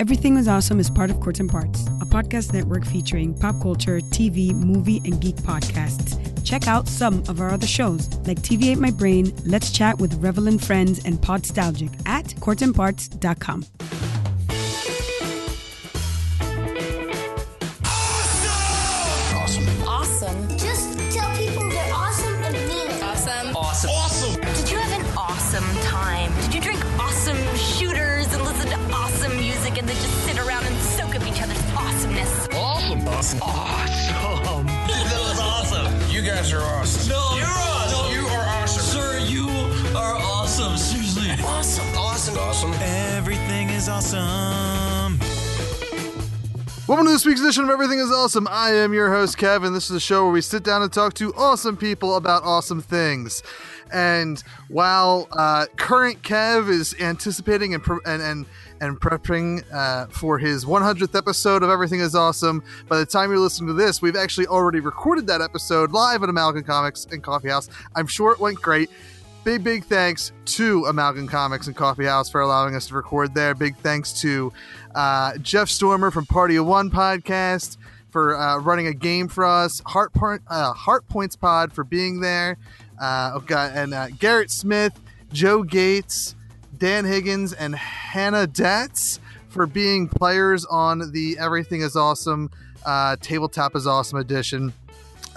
Everything is Awesome is part of Courts and Parts, a podcast network featuring pop culture, TV, movie, and geek podcasts. Check out some of our other shows like TV Ate My Brain, Let's Chat with Revelin Friends, and Podstalgic at courtsandparts.com. awesome. Welcome to this week's edition of Everything is Awesome. I am your host, Kevin. This is a show where we sit down and talk to awesome people about awesome things. And while uh, current Kev is anticipating and pre- and and, and prepping uh, for his 100th episode of Everything is Awesome, by the time you're listening to this, we've actually already recorded that episode live at Amalgam Comics and Coffee House. I'm sure it went great. Big, big thanks to Amalgam Comics and Coffee House for allowing us to record there. Big thanks to uh, Jeff Stormer from Party of One podcast for uh, running a game for us. Heart, Point- uh, Heart Points Pod for being there. Uh, God, and uh, Garrett Smith, Joe Gates, Dan Higgins, and Hannah Datz for being players on the Everything is Awesome uh, Tabletop is Awesome edition.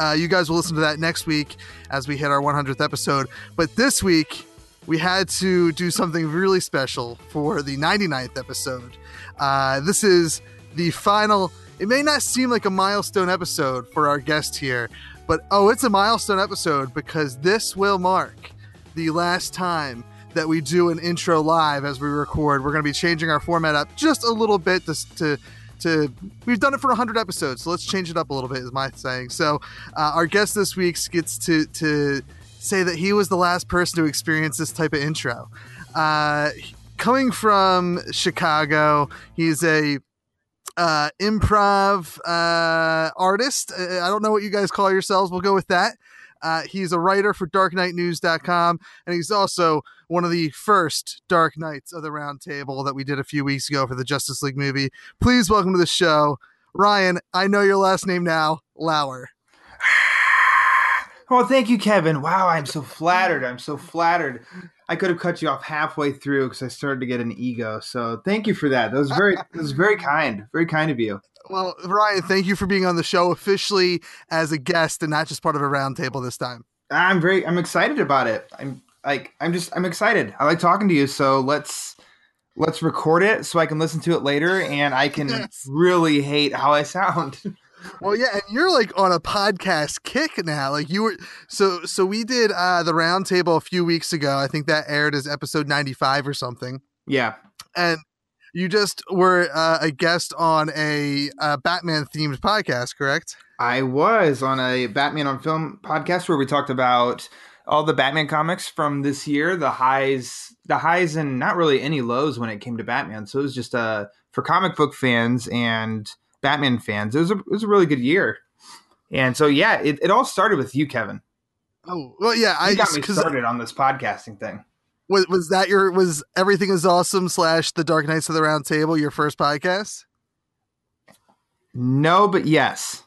Uh, you guys will listen to that next week as we hit our 100th episode. But this week, we had to do something really special for the 99th episode. Uh, this is the final. It may not seem like a milestone episode for our guest here, but oh, it's a milestone episode because this will mark the last time that we do an intro live as we record. We're going to be changing our format up just a little bit to. to to we've done it for 100 episodes so let's change it up a little bit is my saying. So uh, our guest this week gets to to say that he was the last person to experience this type of intro. Uh, coming from chicago he's a uh, improv uh, artist. I don't know what you guys call yourselves we'll go with that. Uh, he's a writer for darkknightnews.com and he's also one of the first dark knights of the round table that we did a few weeks ago for the justice league movie please welcome to the show ryan i know your last name now lauer Well, oh, thank you, Kevin. Wow, I'm so flattered. I'm so flattered. I could have cut you off halfway through because I started to get an ego. So thank you for that. That was very, that was very kind. Very kind of you. well ryan thank you for being on the show officially as a guest and not just part of a round table this time I'm very, I'm excited about it. I'm like, I'm just, I'm excited. I like talking to you. So let's, let's record it so I can listen to it later and I can Yes. really hate how I sound. Well, yeah, and you're like on a podcast kick now. Like you were so so we did uh the roundtable a few weeks ago. I think that aired as episode 95 or something. yeah. And you just were uh, a guest on a uh, Batman themed podcast, correct? I was on a Batman on Film podcast where we talked about all the Batman comics from this year, the highs, the highs, and not really any lows when it came to Batman. So it was just uh, for comic book fans and Batman fans. It was a, it was a really good year. And so yeah, it, it all started with you, Kevin. Oh, well, yeah, You I got me started on this podcasting thing. was was that your was everything is awesome slash the Dark Knights of the Round Table your first podcast? No, but yes.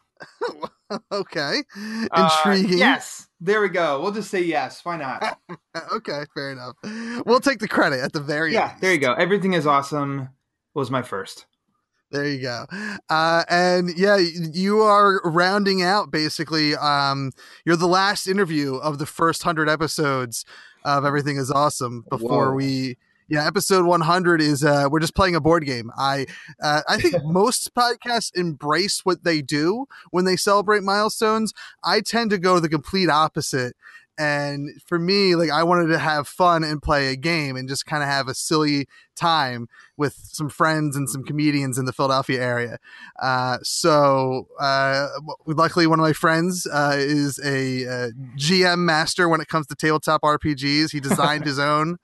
okay, Uh, intriguing. yes. There we go. We'll just say yes. Why not? okay, fair enough. We'll take the credit at the very yeah. There you go. Everything is awesome. Was my first. There you go. Uh, and yeah, you are rounding out basically. Um, you're the last interview of the first hundred episodes of Everything is Awesome before Whoa. we. Yeah, episode 100 is uh, we're just playing a board game. I uh, I think most podcasts embrace what they do when they celebrate milestones. I tend to go the complete opposite. And for me, like I wanted to have fun and play a game and just kind of have a silly time with some friends and some comedians in the Philadelphia area. Uh, so, uh, luckily, one of my friends uh, is a uh, GM master when it comes to tabletop RPGs. He designed his own,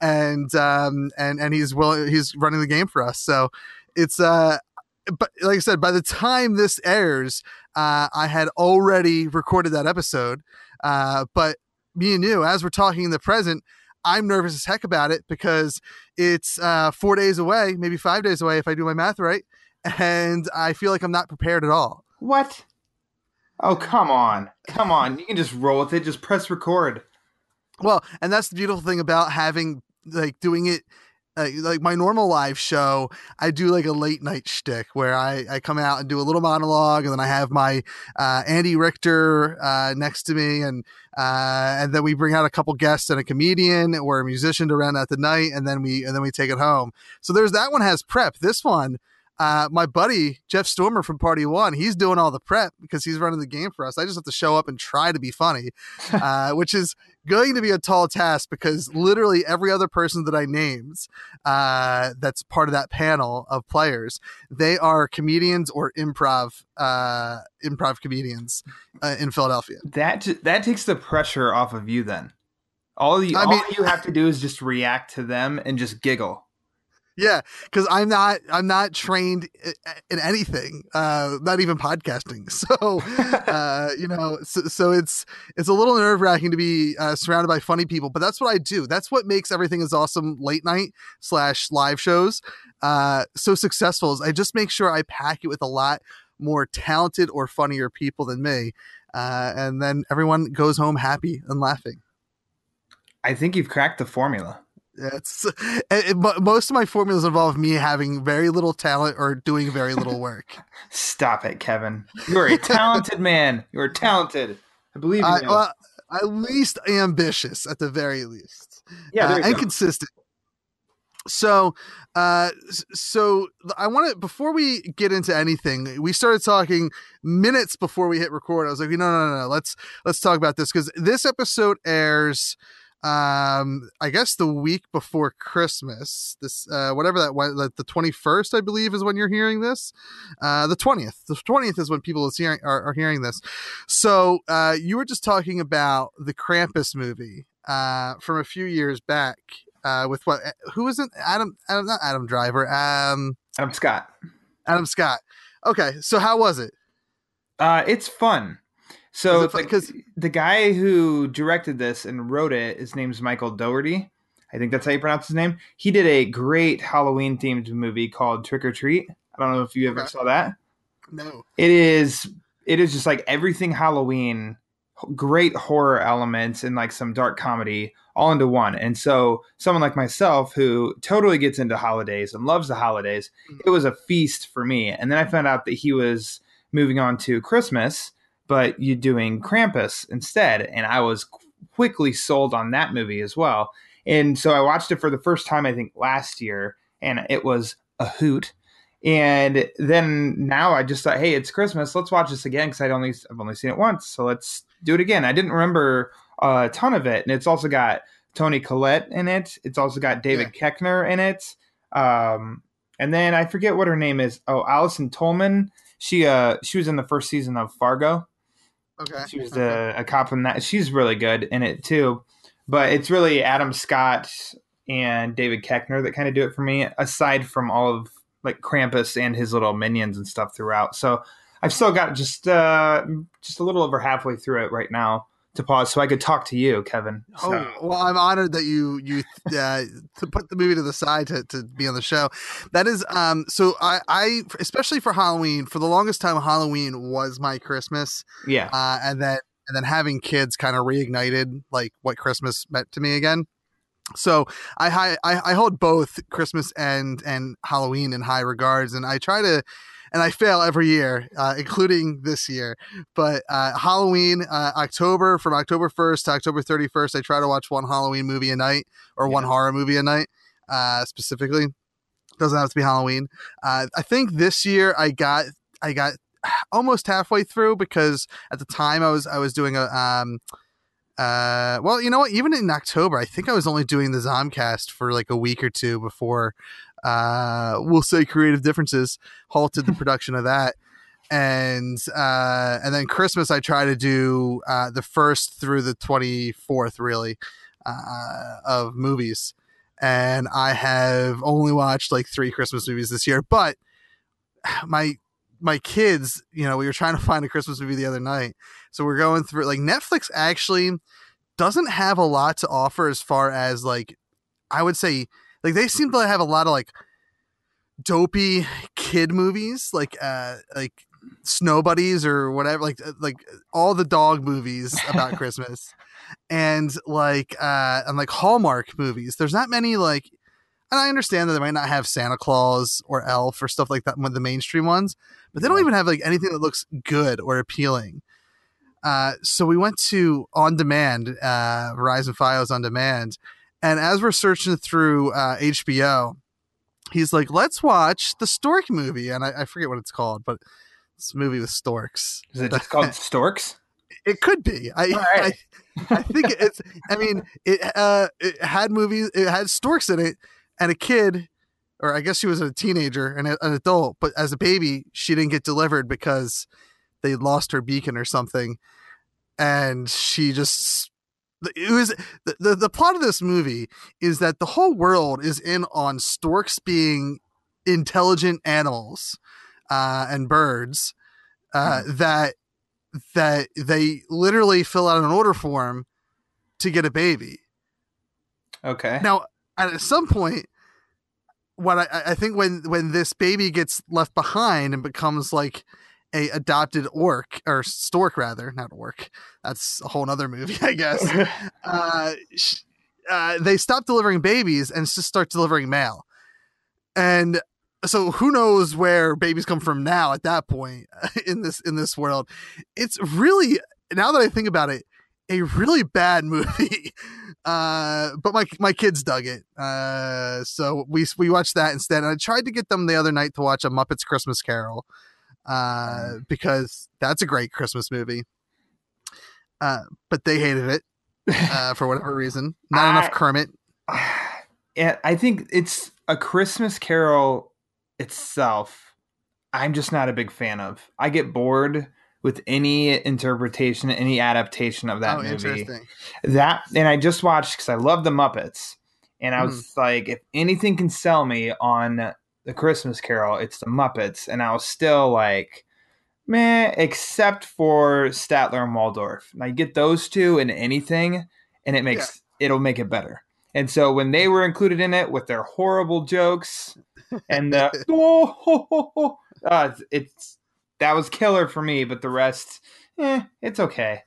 and um, and and he's willing. He's running the game for us. So, it's uh, but like I said, by the time this airs, uh, I had already recorded that episode. Uh, but me and you, as we're talking in the present, I'm nervous as heck about it because it's uh, four days away, maybe five days away if I do my math right, and I feel like I'm not prepared at all. What? Oh, come on. Come on. You can just roll with it. Just press record. Well, and that's the beautiful thing about having like doing it uh, like my normal live show, I do like a late night shtick where I, I come out and do a little monologue, and then I have my uh, Andy Richter uh, next to me, and uh, and then we bring out a couple guests and a comedian or a musician to round out the night, and then we and then we take it home. So there's that one has prep. This one uh, my buddy Jeff Stormer from Party One, he's doing all the prep because he's running the game for us. I just have to show up and try to be funny, uh, which is going to be a tall task because literally every other person that I named uh, that's part of that panel of players, they are comedians or improv uh, improv comedians uh, in Philadelphia. That that takes the pressure off of you. Then all you I all mean- you have to do is just react to them and just giggle. Yeah, because I'm not I'm not trained in anything, uh, not even podcasting. So, uh, you know, so, so it's it's a little nerve wracking to be uh, surrounded by funny people, but that's what I do. That's what makes everything is awesome late night slash live shows uh, so successful. Is I just make sure I pack it with a lot more talented or funnier people than me, uh, and then everyone goes home happy and laughing. I think you've cracked the formula. It's it, most of my formulas involve me having very little talent or doing very little work. Stop it, Kevin. You're a talented man. You're talented. I believe you. well, at least ambitious, at the very least, yeah, uh, and go. consistent. So, uh, so I want to before we get into anything, we started talking minutes before we hit record. I was like, no, no, no, no, let's let's talk about this because this episode airs um i guess the week before christmas this uh whatever that was like the 21st i believe is when you're hearing this. Uh the 20th the 20th is when people is hearing are, are hearing this. So uh you were just talking about the krampus movie uh from a few years back uh with what who was it? Adam adam not adam driver um Adam Scott. adam scott. Okay so how was it? Uh, it's fun. So it fun? the, guy who directed this and wrote it, his name's Michael Dougherty. I think that's how you pronounce his name. He did a great Halloween themed movie called Trick 'r Treat. I don't know if you ever Okay. saw that. no It is it is just like everything Halloween, great horror elements and like some dark comedy all into one. And so someone like myself who totally gets into holidays and loves the holidays, mm. it was a feast for me. And then I found out that he was moving on to Christmas, but you doing Krampus instead, and I was quickly sold on that movie as well. And so I watched it for the first time I think last year and it was a hoot. And then now I just thought, hey, it's Christmas. Let's watch this again because I'd only I've only seen it once, so let's do it again. I didn't remember a ton of it, and it's also got Toni Collette in it. It's also got David Koechner in it. Um, and then I forget what her name is. Oh, Allison Tolman. She uh she was in the first season of Fargo. Okay She was okay. a, a cop in that. She's really good in it too. But it's really Adam Scott and David Koechner that kind of do it for me, aside from all of like Krampus and his little minions and stuff throughout. So I've still got just uh just a little over halfway through it right now to pause so I could talk to you, Kevin. So, Oh well, I'm honored that you you uh, to put the movie to the side to, to be on the show. That is um. So I I especially for Halloween for the longest time Halloween was my Christmas. yeah. Uh, and then and then having kids kind of reignited like what Christmas meant to me again. So I hi- I I hold both Christmas and and Halloween in high regards, and I try to. And I fail every year, uh, including this year. But uh, Halloween, uh, October, from October 1st to October 31st, I try to watch one Halloween movie a night or one horror movie a night, uh, specifically. Doesn't have to be Halloween. Uh, I think this year I got I got almost halfway through because at the time I was I was doing a um uh well you know what even in October I think I was only doing the Zomcast for like a week or two before uh we'll say creative differences halted the production of that. And uh and then Christmas I try to do uh the first through the 24th really uh of movies. And I have only watched like three Christmas movies this year. But my my kids, you know, we were trying to find a Christmas movie the other night. So we're going through like Netflix actually doesn't have a lot to offer as far as like I would say like they seem to have a lot of like dopey kid movies like uh like snow buddies or whatever like uh, like all the dog movies about christmas. And like uh and like hallmark movies. There's not many like and i understand that they might not have santa claus or elf or stuff like that one of the mainstream ones but they don't even have like anything that looks good or appealing. Uh so we went to on demand uh verizon fios on demand and as we're searching through uh hbo he's like, let's watch the Stork movie. And I, I forget what it's called, but it's a movie with storks. Is it just called Storks? It could be. I, right. I, I think it's, I mean, it, uh, it had movies, it had storks in it and a kid, or I guess she was a teenager and a- an adult, but as a baby, she didn't get delivered because they lost her beacon or something. And she just, it was the, the, the plot of this movie is that the whole world is in on storks being intelligent animals uh, and birds uh, that that they literally fill out an order form to get a baby. Okay. Now, at some point, what I, I think when when this baby gets left behind and becomes like a adopted orc or stork rather, not orc. That's a whole other movie, I guess. uh, sh- uh, they stop delivering babies and just start delivering mail. And so who knows where babies come from now at that point in this in this world. It's really now that I think about it, a really bad movie. Uh, but my my kids dug it. Uh, so we we watched that instead. And I tried to get them the other night to watch a Muppets Christmas Carol. Uh, because that's a great Christmas movie. Uh, but they hated it uh, for whatever reason. Not I- enough Kermit. yeah, I think it's a Christmas Carol itself. I'm just not a big fan of. I get bored with any interpretation, any adaptation of that oh, movie. interesting. That and I just watched because I love the Muppets, and Hmm. I was like, if anything can sell me on the Christmas Carol, it's the Muppets, and I was still like, meh, except for Statler and Waldorf. And I get those two in anything, and it makes it'll make it better. And so when they were included in it with their horrible jokes and the oh, ho, ho, ho, uh, it's that was killer for me, but the rest, eh, it's okay.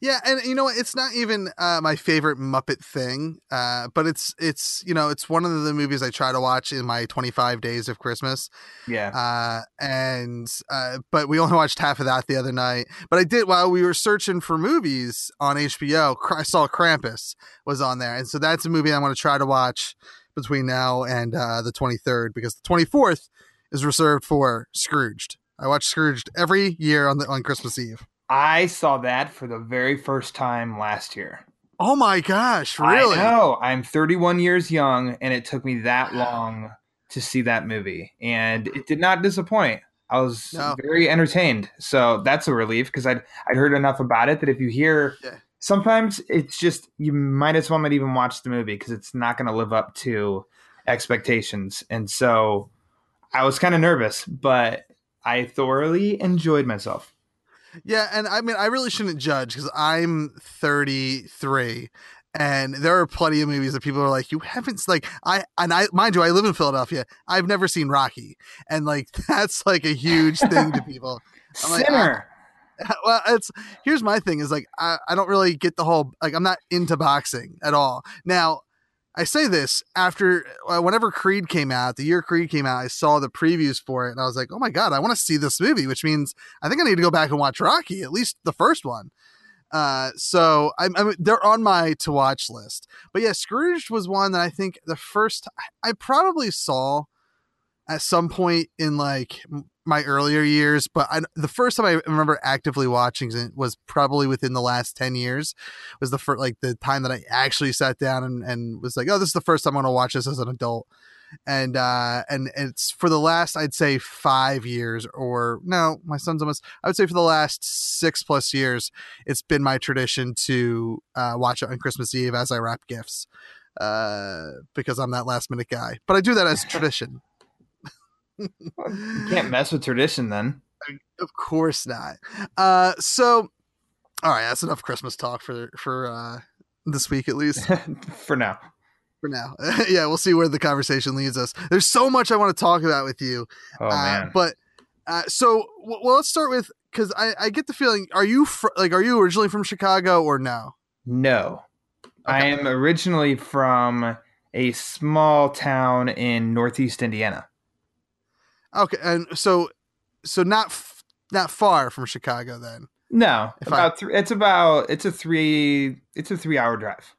Yeah, and you know what? It's not even uh, my favorite Muppet thing, uh, but it's it's you know it's one of the movies I try to watch in my 25 days of Christmas. Yeah. Uh, and uh, but we only watched half of that the other night. But I did while we were searching for movies on HBO. I saw Krampus was on there, and so that's a movie I'm going to try to watch between now and uh, the 23rd because the 24th is reserved for Scrooged. I watch Scrooged every year on the on Christmas Eve. I saw that for the very first time last year. Oh my gosh! Really? I know. I'm 31 years young, and it took me that long to see that movie, and it did not disappoint. I was No. very entertained, so that's a relief because I'd I'd heard enough about it that if you hear, Yeah. sometimes it's just you might as well not even watch the movie because it's not going to live up to expectations, and so I was kind of nervous, but I thoroughly enjoyed myself. Yeah, and I mean, I really shouldn't judge because I'm 33, and there are plenty of movies that people are like, "You haven't like I and I mind you, I live in Philadelphia. I've never seen Rocky, and like that's like a huge thing to people. I'm like, ah. Sinner. well, it's here's my thing is like I, I don't really get the whole like I'm not into boxing at all. Now, I say this after uh, whenever Creed came out, the year Creed came out, I saw the previews for it and I was like, "Oh my god, I want to see this movie," which means I think I need to go back and watch Rocky, at least the first one. Uh, so I'm, I'm they're on my to watch list. But yeah, Scrooge was one that I think the first I probably saw at some point in like my earlier years, but I, the first time I remember actively watching it was probably within the last 10 years was the first, like the time that I actually sat down and, and was like, oh, this is the first time I'm going to watch this as an adult. And, uh, and it's for the last, I'd say five years or no, my son's almost, I would say for the last six plus years, it's been my tradition to, uh, watch it on Christmas Eve as I wrap gifts, uh, because I'm that last minute guy, but I do that as a tradition. You can't mess with tradition then. Of course not. Uh, so All right, that's enough Christmas talk for for uh, this week at least. for now. for now. yeah, we'll see where the conversation leads us. There's so much I want to talk about with you. Oh uh, man. But uh, so, w- well, let's start with because I, I get the feeling. Are you fr- like are you originally from Chicago or no? No. I am originally from a small town in northeast Indiana. Okay, and so so not f- not far from Chicago then. No, If I- about three. It's about it's a three it's a three hour drive.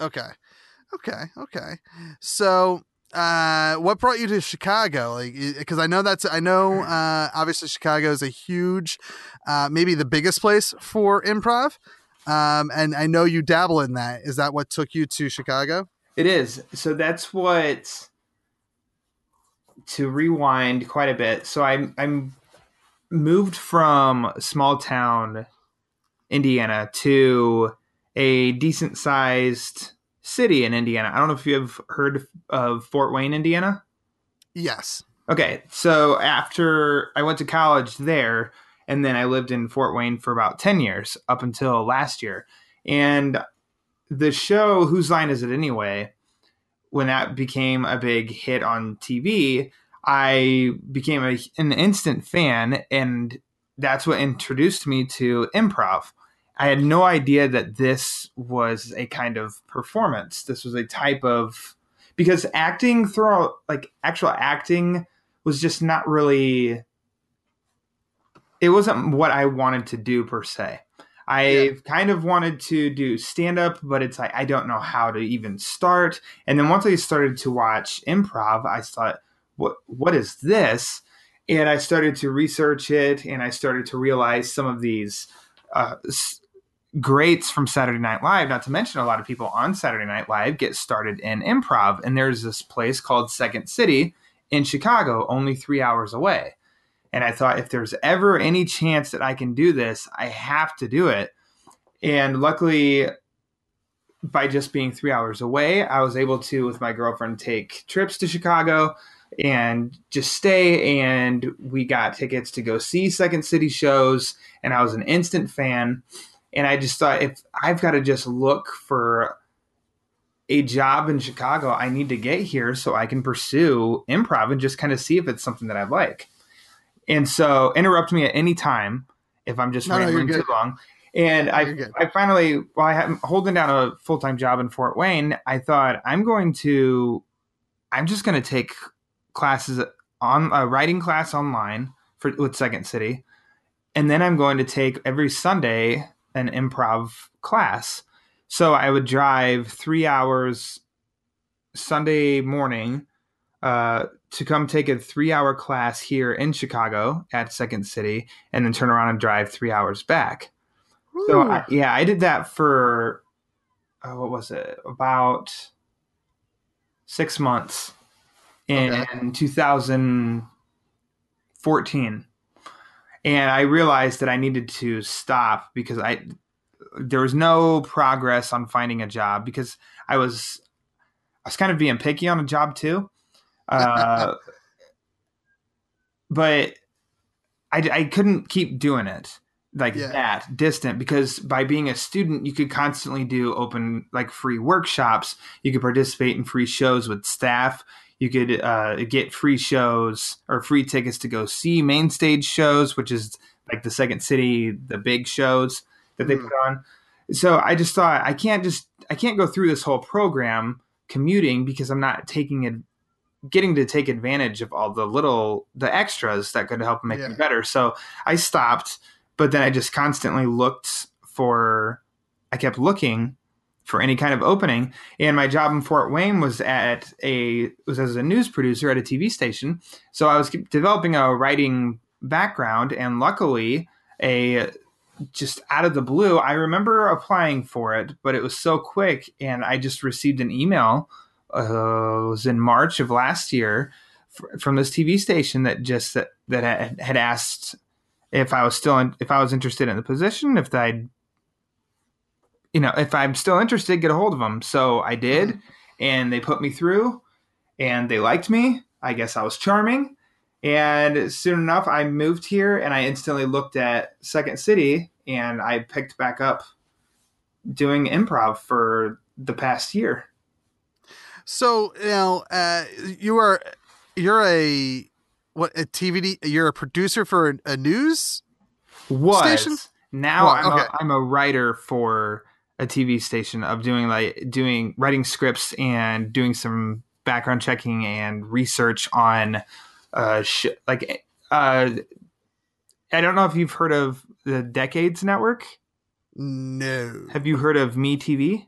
Okay, okay, okay. So. Uh, what brought you to Chicago? Like, because I know that's I know. Uh, obviously Chicago is a huge, uh, maybe the biggest place for improv. Um, and I know you dabble in that. Is that what took you to Chicago? It is. So that's what to rewind quite a bit. So I'm I'm moved from small town Indiana to a decent sized city in Indiana. I don't know if you've heard of Fort Wayne, Indiana. Yes. Okay, so after I went to college there, and then I lived in Fort Wayne for about 10 years up until last year. And the show, Whose Line Is It Anyway? When that became a big hit on TV, I became a, an instant fan, and that's what introduced me to improv. I had no idea that this was a kind of performance. This was a type of because acting throughout like actual acting was just not really it wasn't what I wanted to do per se. I Yeah. kind of wanted to do stand up, but it's like I don't know how to even start. And then once I started to watch improv, I thought, what what is this? And I started to research it and I started to realize some of these uh, greats from Saturday Night Live, not to mention a lot of people on Saturday Night Live get started in improv. And there's this place called Second City in Chicago, only three hours away. And I thought, if there's ever any chance that I can do this, I have to do it. And luckily, by just being three hours away, I was able to, with my girlfriend, take trips to Chicago and just stay. And we got tickets to go see Second City shows. And I was an instant fan. And I just thought, if I've got to just look for a job in Chicago, I need to get here so I can pursue improv and just kind of see if it's something that I like. And so interrupt me at any time if I'm just No, no, rambling too long. And I, I finally, while I am holding down a full time job in Fort Wayne, I thought I'm going to, I'm just going to take classes on a writing class online for with Second City, and then I'm going to take every Sunday an improv class. So I would drive three hours Sunday morning uh, to come take a three hour class here in Chicago at Second City and then turn around and drive three hours back. So I, yeah, I did that for uh, what was it? About six months in Okay. 2014, and I realized that I needed to stop because I there was no progress on finding a job because I was I was kind of being picky on a job too. Uh, but I, I couldn't keep doing it like Yeah. that distant because by being a student you could constantly do open like free workshops you could participate in free shows with staff you could uh, get free shows or free tickets to go see main stage shows which is like the second city the big shows that they Mm. put on so i just thought i can't just i can't go through this whole program commuting because i'm not taking it getting to take advantage of all the little the extras that could help make Yeah. me better. So i stopped but then i just constantly looked for i kept looking for any kind of opening. And my job in fort wayne was at a was as a news producer at a tv station. So i was developing a writing background and luckily a just out of the blue i remember applying for it but it was so quick and i just received an email uh, it was in march of last year fr- from this tv station that just that, that had, had asked if i was still in, if i was interested in the position if i'd you know if i'm still interested get a hold of them so i did and they put me through and they liked me. I guess i was charming. And soon enough i moved here and i instantly looked at second city and I picked back up doing improv for the past year. So you know, uh, you are you're a what a TVD. You're a producer for a, a news. Was Station? now Well, I'm, okay. a, I'm a writer for a TV station of doing like doing writing scripts and doing some background checking and research on uh sh- like uh I don't know if you've heard of the Decades Network. No. Have you heard of Me TV?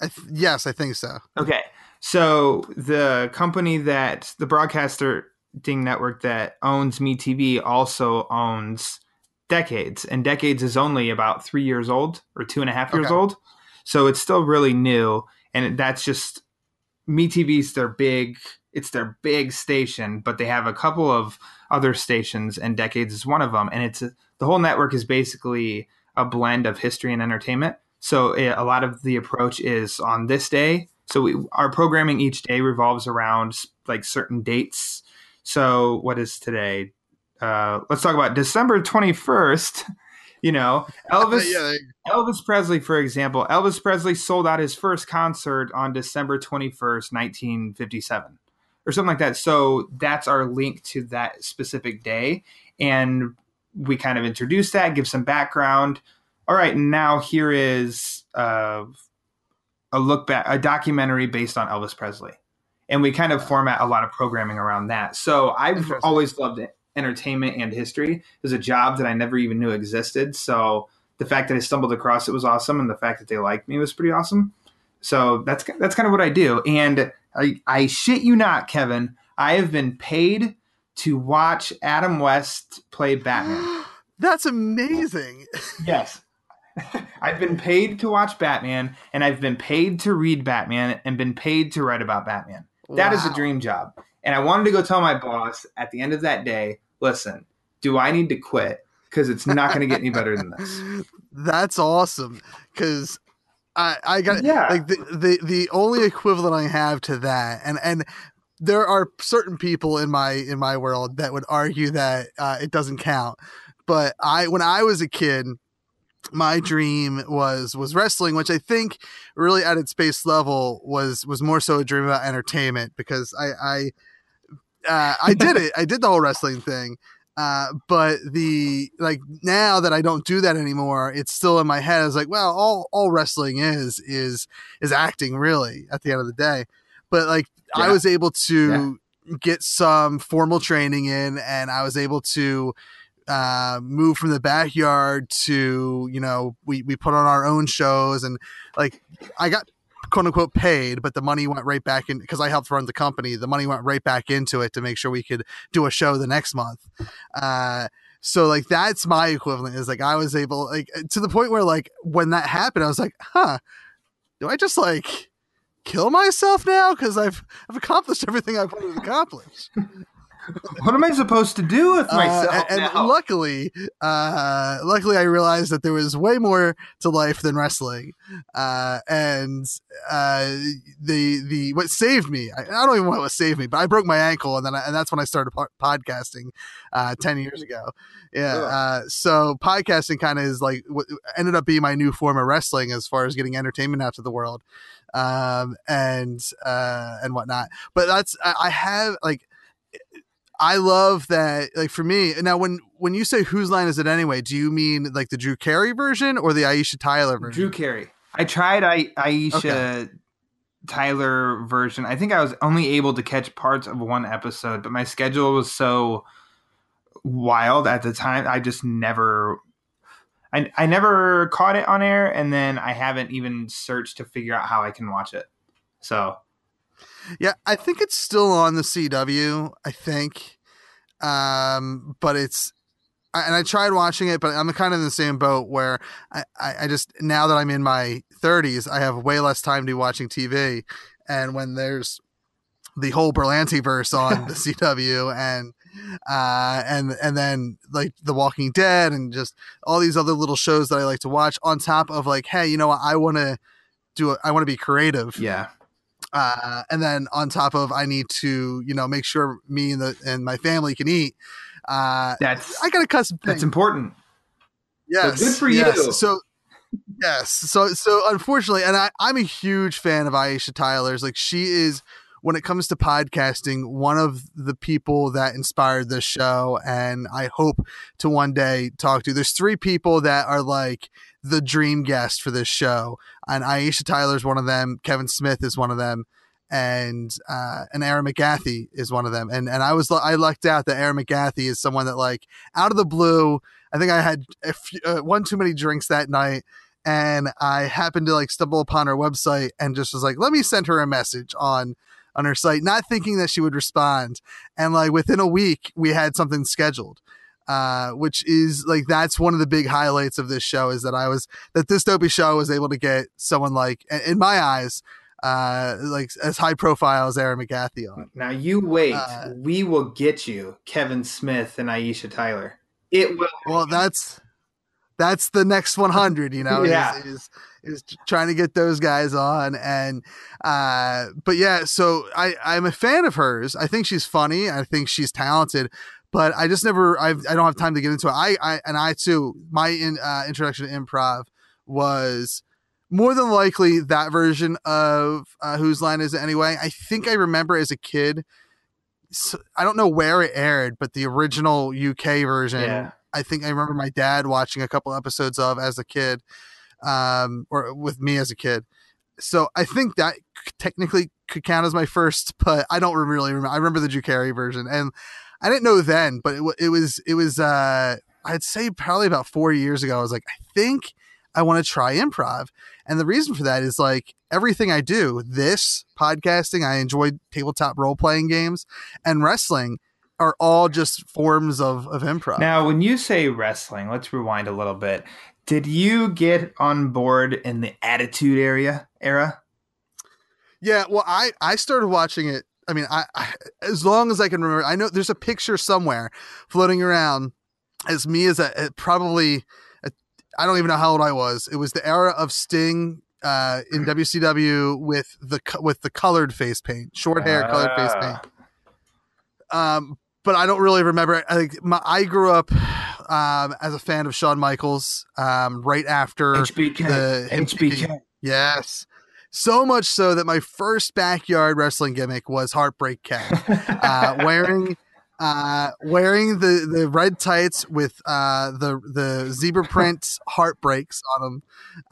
I th- yes, I think so. Okay. So the company that the broadcaster ding network that owns MeTV also owns Decades, and Decades is only about three years old or two and a half years Okay. old, so it's still really new. And that's just MeTV's their big. It's their big station, but they have a couple of other stations, and Decades is one of them. And it's the whole network is basically a blend of history and entertainment. So eh, a lot of the approach is on this day. So we, our programming each day revolves around like certain dates. So what is today? Uh, let's talk about December twenty first. You know, Elvis. yeah, Elvis Presley, for example, Elvis Presley sold out his first concert on December 21st, 1957, or something like that. So that's our link to that specific day. And we kind of introduce that, give some background. All right, now here is uh, a look back, a documentary based on Elvis Presley. And we kind of format a lot of programming around that. So I've always loved. Entertainment and history It was a job that I never even knew existed. So the fact that I stumbled across it was awesome, and the fact that they liked me was pretty awesome. So that's that's kind of what I do. And I, I shit you not, Kevin, I have been paid to watch Adam West play Batman. That's amazing. yes. I've been paid to watch Batman, and I've been paid to read Batman, and been paid to write about Batman. That is a dream job. And I wanted to go tell my boss at the end of that day, listen, do I need to quit? Because it's not going to get any better than this. That's awesome. Because I I got Yeah. like the, the the only equivalent I have to that, and and there are certain people in my in my world that would argue that uh, it doesn't count. But I when I was a kid, my dream was was wrestling, which I think really at its base level was was more so a dream about entertainment because I I uh, I did it. I did the whole wrestling thing. Uh, but the like now that I don't do that anymore, it's still in my head. It's like, well, all all wrestling is is is acting really at the end of the day. But like I was able to get some formal training in, and I was able to uh, move from the backyard to you know we we put on our own shows and like I got quote unquote paid, but the money went right back in because I helped run the company. The money went right back into it to make sure we could do a show the next month. Uh, so like that's my equivalent is like I was able like to the point where like when that happened, I was like, huh, do I just like kill myself now because I've I've accomplished everything I wanted to accomplish. What am I supposed to do with Uh, myself and now? luckily, uh, luckily, I realized that there was way more to life than wrestling. Uh, and uh, the the what saved me, I, I don't even know what saved me, but I broke my ankle, and then I, and that's when I started po- podcasting uh, ten years ago. Yeah, uh, so podcasting kind of is like what ended up being my new form of wrestling as far as getting entertainment out to the world, um, and uh, and whatnot. But that's I, I have like. I love that. Like for me now, when when you say whose line is it anyway? Do you mean like the Drew Carey version or the Aisha Tyler version? Drew Carey. I tried I, Aisha Okay. Tyler version. I think I was only able to catch parts of one episode, but my schedule was so wild at the time. I just never. I, I never caught it on air, and then I haven't even searched to figure out how I can watch it. So Yeah, I think it's still on the CW. I think, um, but it's. I- And I tried watching it, but I'm kind of in the same boat where I, I, I just now that I'm in my 30s, I have way less time to be watching TV. And when there's the whole Berlanti verse on the CW and uh and and then like The Walking Dead and just all these other little shows that I like to watch on top of like hey you know what I want to do a, I want to be creative yeah, uh, and then on top of I need to you know make sure me and the and my family can eat. Uh, that's I got a custom thing. that's important. Yes, good for yes. you. So yes, so so unfortunately, and I, I'm a huge fan of Aisha Tyler's. Like she is, when it comes to podcasting, one of the people that inspired this show, and I hope to one day talk to. There's three people that are like the dream guest for this show, and Aisha Tyler's one of them. Kevin Smith is one of them. And uh, and Erin McGathy is one of them, and and I was I lucked out that Erin McGathy is someone that like out of the blue I think I had a few, uh, one too many drinks that night, and I happened to like stumble upon her website and just was like, let me send her a message on on her site, not thinking that she would respond. And like within a week, we had something scheduled. Uh, which is like that's one of the big highlights of this show is that I was that this dopey show was able to get someone like in my eyes uh like as high profile as Erin McGathy on. Now you wait. Uh, we will get you Kevin Smith and Aisha Tyler. It will. Well, that's that's the next 100. You know, Yeah. is, is is trying to get those guys on, and uh, but yeah. So I I'm a fan of hers. I think she's funny. I think she's talented. But I just never. I've, I don't have time to get into it. I, I and I too. My in, uh, introduction to improv was more than likely that version of uh, whose line is it anyway. I think I remember as a kid. So, I don't know where it aired, but the original UK version. Yeah. I think I remember my dad watching a couple episodes of as a kid, um, or with me as a kid. So I think that technically could count as my first, but I don't really remember. I remember the Drew Carey version, and I didn't know then, but it, it was it was uh, I'd say probably about four years ago. I was like, I think I want to try improv, and the reason for that is like everything I do, this podcasting, I enjoy tabletop role playing games, and wrestling are all just forms of of improv. Now, when you say wrestling, let's rewind a little bit. Did you get on board in the Attitude area era? Yeah, well, I I started watching it. I mean, I, I as long as I can remember, I know there's a picture somewhere floating around as me as a, a- probably I I don't even know how old I was. It was the era of Sting uh, in WCW with the with the colored face paint, short hair, colored face paint. Ah. Um, but I don't really remember. I think my, I grew up um, as a fan of Shawn Michaels. Um, right after HBK. the him HBK. Yes. So much so that my first backyard wrestling gimmick was Heartbreak Cat, uh, wearing uh, wearing the, the red tights with uh, the the zebra print heartbreaks on them,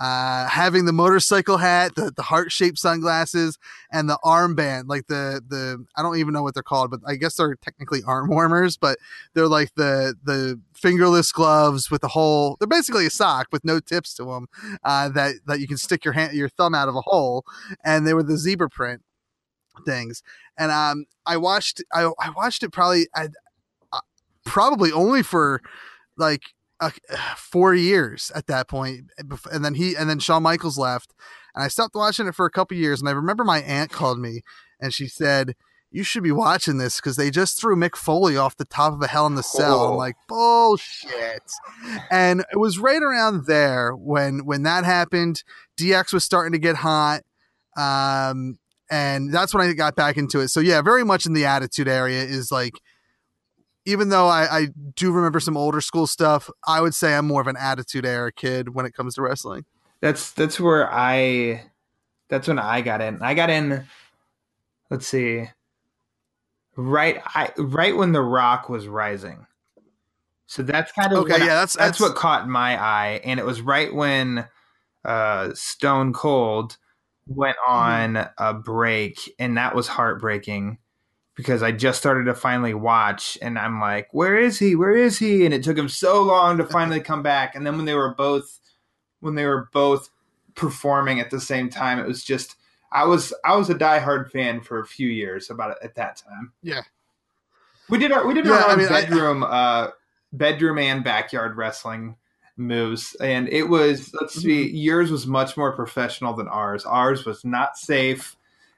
uh, having the motorcycle hat, the, the heart shaped sunglasses, and the armband, like the the I don't even know what they're called, but I guess they're technically arm warmers, but they're like the the fingerless gloves with the hole. They're basically a sock with no tips to them uh, that that you can stick your hand your thumb out of a hole, and they were the zebra print things. And um, I watched I, I watched it probably I, uh, probably only for like uh, four years at that point, and then he and then Shawn Michaels left, and I stopped watching it for a couple years. And I remember my aunt called me and she said. You should be watching this because they just threw Mick Foley off the top of a Hell in the Cell. I'm Oh. like, bullshit. And it was right around there when when that happened. DX was starting to get hot. Um, and that's when I got back into it. So yeah, very much in the attitude area is like, even though I, I do remember some older school stuff, I would say I'm more of an attitude era kid when it comes to wrestling. That's that's where I that's when I got in. I got in let's see. Right I right when The Rock was rising. So that's kind of Okay, when I- yeah, that's- that's that's- what caught my eye and it was right when uh Stone Cold went Mm-hmm. on a break and that was heartbreaking because I just started to finally watch and I'm like, where is he? Where is he? And it took him so long to finally come back. And then when they were both when they were both performing at the same time, it was just I was I was a diehard fan for a few years about it at that time. Yeah. We did our we did Yeah, our I own mean, I- bedroom uh bedroom and backyard wrestling moves and it was let's see Mm-hmm. yours was much more professional than ours ours was not safe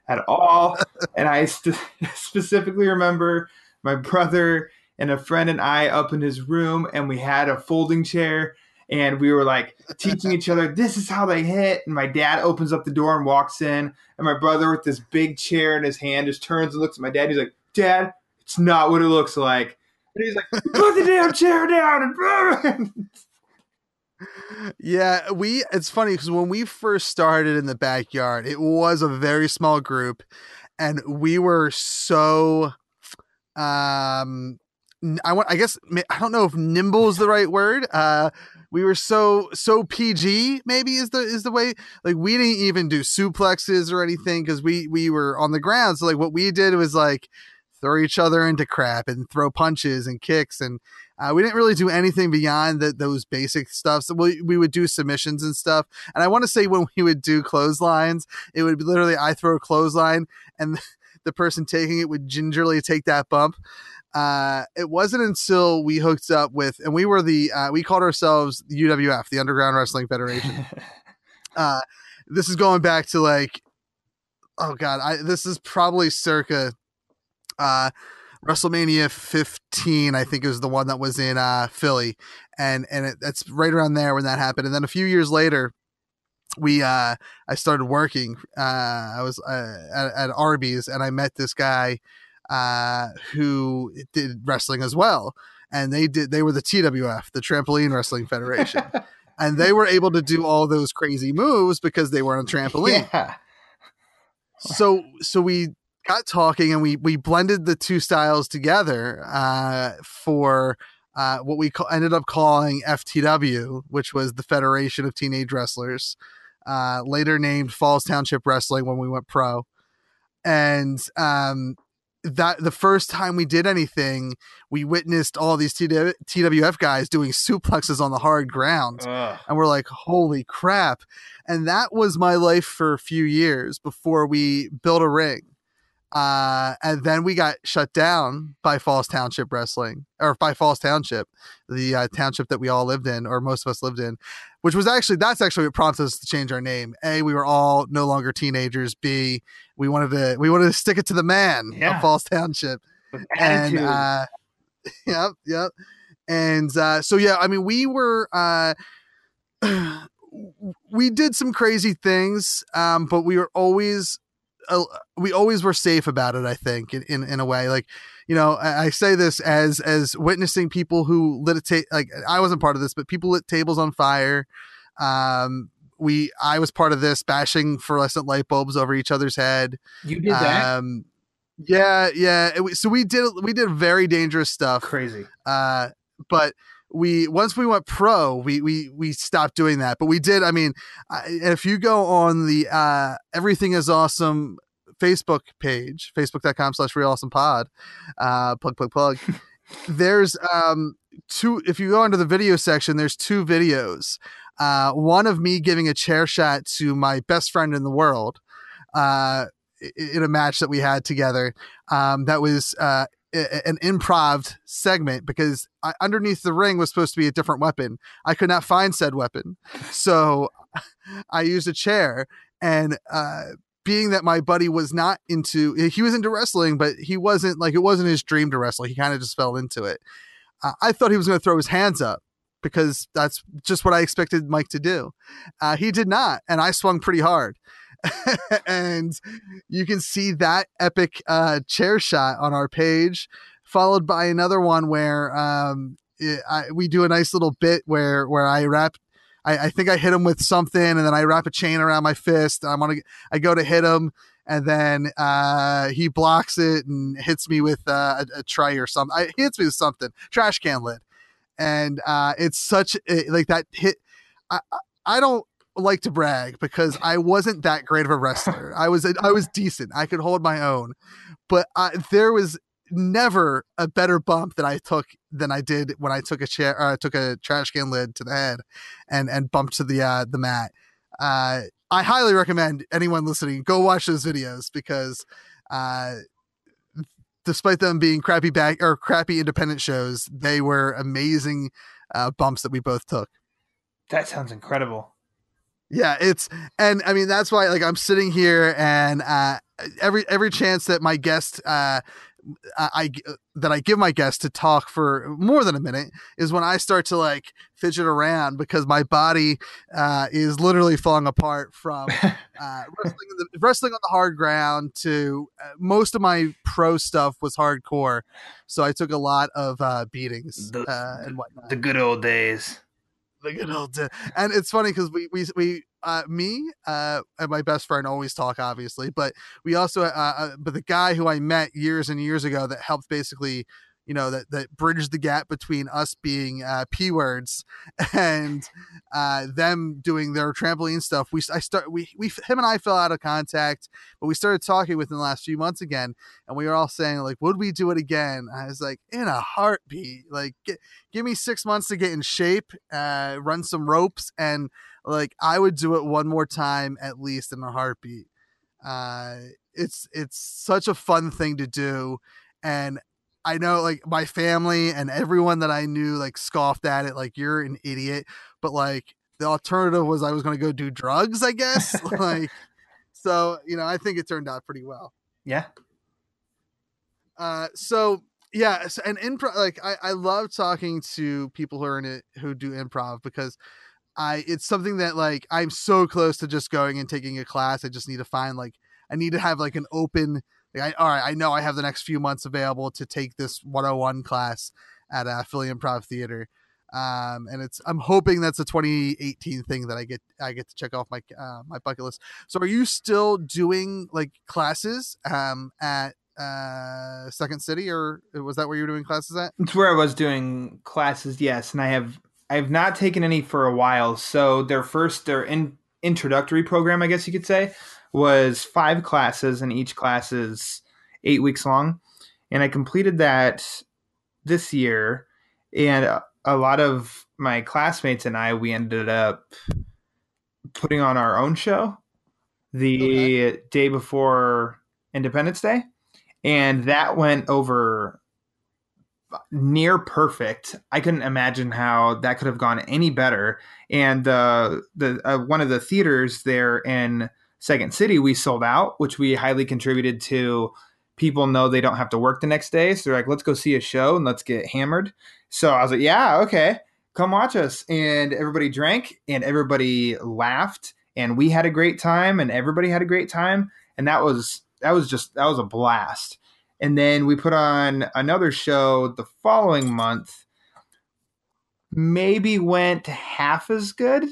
at all and i st- specifically remember my brother and a friend and i up in his room and we had a folding chair and we were like teaching each other this is how they hit and my dad opens up the door and walks in and my brother with this big chair in his hand just turns and looks at my dad he's like dad it's not what it looks like and he's like put the damn chair down and Yeah, we it's funny because when we first started in the backyard, it was a very small group and we were so um I want I guess I don't know if nimble is the right word. Uh we were so so PG maybe is the is the way like we didn't even do suplexes or anything cuz we we were on the ground. So like what we did was like throw each other into crap and throw punches and kicks and uh, we didn't really do anything beyond the, those basic stuff. So we, we would do submissions and stuff. And I want to say when we would do clotheslines, it would be literally I throw a clothesline and the person taking it would gingerly take that bump. Uh, it wasn't until we hooked up with, and we were the, uh, we called ourselves the UWF, the Underground Wrestling Federation. uh, this is going back to like, oh God, I, this is probably circa, uh, WrestleMania 15, I think, is the one that was in uh, Philly, and and it, that's right around there when that happened. And then a few years later, we uh, I started working. Uh, I was uh, at, at Arby's, and I met this guy uh, who did wrestling as well, and they did they were the TWF, the Trampoline Wrestling Federation. And they were able to do all those crazy moves because they were on a trampoline Yeah. so so we got talking and we we blended the two styles together uh, for uh, what we ca- ended up calling FTW, which was the Federation of Teenage Wrestlers, uh, later named Falls Township Wrestling when we went pro, and um, that the first time we did anything, we witnessed all these TW- TWF guys doing suplexes on the hard ground Ugh. and we're like, holy crap. And that was my life for a few years before we built a ring. Uh, and then we got shut down by Falls Township Wrestling, or by Falls Township, the uh, township that we all lived in, or most of us lived in, which was actually that's actually what prompted us to change our name. A, we were all no longer teenagers. B, we wanted to we wanted to stick it to the man Yeah. of Falls Township and uh yep yep and uh so yeah i mean we were uh we did some crazy things um but we were always uh, we always were safe about it i think in in, in a way like you know I, I say this as as witnessing people who lit a ta- like i wasn't part of this but people lit tables on fire um we i was part of this bashing fluorescent light bulbs over each other's head you did that. um, yeah, yeah. it- so we did we did very dangerous stuff. Crazy. Uh, but we once we went pro, we we we stopped doing that. But we did. I mean, if you go on the uh, Everything Is Awesome Facebook page, facebook.com slash real awesome pod, uh, plug plug plug. there's um two. If you go into the video section, there's two videos. Uh, one of me giving a chair shot to my best friend in the world. Uh, in a match that we had together. Um, that was uh, an improv segment because I, underneath the ring was supposed to be a different weapon. I could not find said weapon, so I used a chair. And uh, being that my buddy was not into, he was into wrestling, but he wasn't like it wasn't his dream to wrestle. He kind of just fell into it. Uh, I thought he was going to throw his hands up because that's just what I expected Mike to do. Uh, he did not, and I swung pretty hard. and you can see that epic uh, chair shot on our page, followed by another one where um, it, I, we do a nice little bit where where I wrap. I, I think I hit him with something, and then I wrap a chain around my fist. I'm gonna. I go to hit him, and then uh, he blocks it and hits me with uh, a, a tray or something. I, hits me with something, trash can lid, and uh, it's such like that hit. I- I don't like to brag because I wasn't that great of a wrestler. I was I was decent. I could hold my own, but I, there was never a better bump that I took than I did when I took a chair. Uh, took a trash can lid to the head, and and bumped to the uh, the mat. Uh, I highly recommend anyone listening go watch those videos because. Uh, Despite them being crappy back or crappy independent shows, they were amazing uh, bumps that we both took. That sounds incredible. Yeah, it's and I mean that's why like I'm sitting here and uh every every chance that my guest uh I, that I give my guest to talk for more than a minute is when I start to like fidget around because my body uh is literally falling apart from uh wrestling in the, wrestling on the hard ground to uh, most of my pro stuff was hardcore so I took a lot of uh beatings The- uh and whatnot The good old days. The good old. And it's funny because we we we uh, me uh, and my best friend always talk, obviously, but we also uh, uh, but the guy who I met years and years ago that helped basically you know that that bridged the gap between us being uh, p words and uh, them doing their trampoline stuff. We I start we we him and I fell out of contact, but we started talking within the last few months again, and we were all saying like, would we do it again? I was like, in a heartbeat. Like, get, give me six months to get in shape, uh, run some ropes, and like I would do it one more time at least in a heartbeat. Uh, it's it's such a fun thing to do, and I know like my family and everyone that I knew like scoffed at it, like you're an idiot. But like the alternative was I was going to go do drugs, I guess. like, so you know, I think it turned out pretty well. Yeah. Uh, so yeah, so, and improv, like I, I love talking to people who are in it who do improv because I it's something that like I'm so close to just going and taking a class. I just need to find like I need to have like an open like, I, all right, I know I have the next few months available to take this 101 class at uh, Philly Improv Theater. Um, and it's I'm hoping that's a 2018 thing that I get I get to check off my uh, my bucket list. So are you still doing like classes um, at uh, Second City or was that where you were doing classes at? It's where I was doing classes, yes, and I have I have not taken any for a while. So their first their in, introductory program, I guess you could say, was five classes, and each class is eight weeks long. And I completed that this year, and a lot of my classmates and I, we ended up putting on our own show the okay. day before Independence Day, and that went over near perfect. I couldn't imagine how that could have gone any better. And uh, the uh, one of the theaters there in Second City, we sold out, which we highly contributed to people know they don't have to work the next day. So they're like, let's go see a show and let's get hammered. So I was like, yeah, okay, come watch us. And everybody drank and everybody laughed and we had a great time and everybody had a great time. And that was, that was just, that was a blast. And then we put on another show the following month. Maybe went half as good.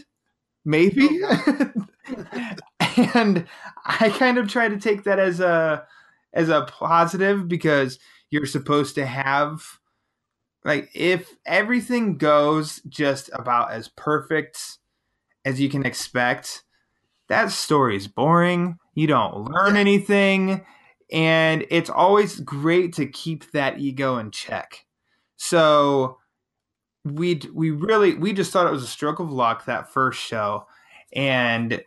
Maybe. Oh, and I kind of try to take that as a as a positive because you're supposed to have like if everything goes just about as perfect as you can expect, that story is boring. You don't learn anything, and it's always great to keep that ego in check. So we we really we just thought it was a stroke of luck that first show, and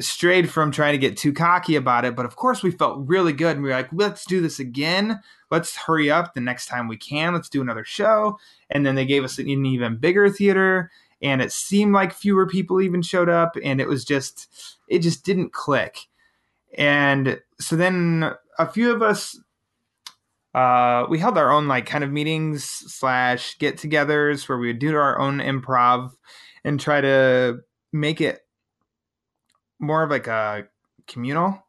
strayed from trying to get too cocky about it, but of course we felt really good and we were like, let's do this again. Let's hurry up the next time we can. Let's do another show. And then they gave us an even bigger theater and it seemed like fewer people even showed up and it was just it just didn't click. And so then a few of us uh, we held our own like kind of meetings slash get togethers where we would do our own improv and try to make it more of like a communal,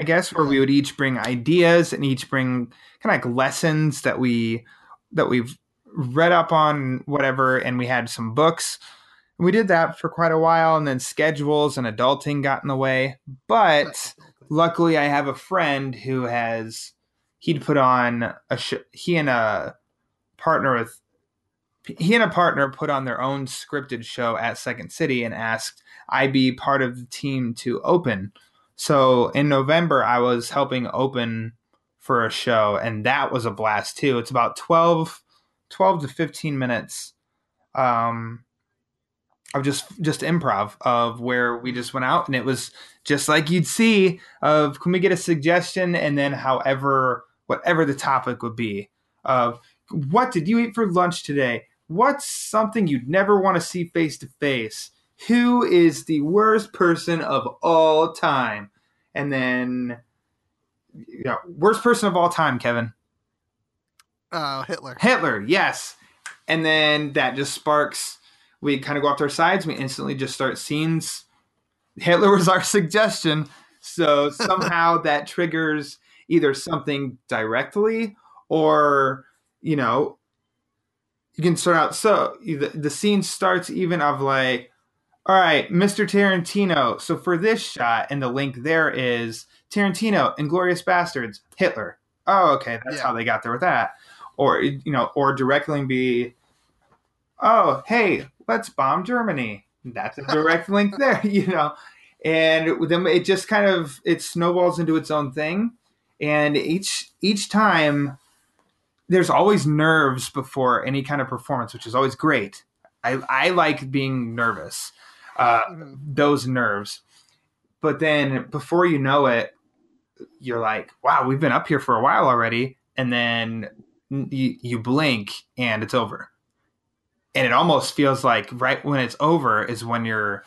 I guess, where we would each bring ideas and each bring kind of like lessons that we that we've read up on whatever, and we had some books. We did that for quite a while, and then schedules and adulting got in the way. But luckily, I have a friend who has he'd put on a sh- he and a partner with he and a partner put on their own scripted show at Second City and asked I be part of the team to open. So in November, I was helping open for a show, and that was a blast too. It's about 12, 12 to 15 minutes um, of just just improv of where we just went out and it was just like you'd see of can we get a suggestion and then however whatever the topic would be of what did you eat for lunch today what's something you'd never want to see face to face who is the worst person of all time? And then, you know, worst person of all time, Kevin. Uh, Hitler. Hitler, yes. And then that just sparks. We kind of go off to our sides. We instantly just start scenes. Hitler was our suggestion. So somehow that triggers either something directly or, you know, you can start out. So the, the scene starts even of like all right mr tarantino. So for this shot and the link there is tarantino Inglourious Basterds hitler. Oh okay that's Yeah. how they got there with that. Or you know or directly be oh hey let's bomb germany. That's a direct link there you know? And then it just kind of it snowballs into its own thing. And each each time there's always nerves before any kind of performance which is always great. I i like being nervous uh those nerves. But then before you know it you're like wow we've been up here for a while already and then you, you blink and it's over. And it almost feels like right when it's over is when you're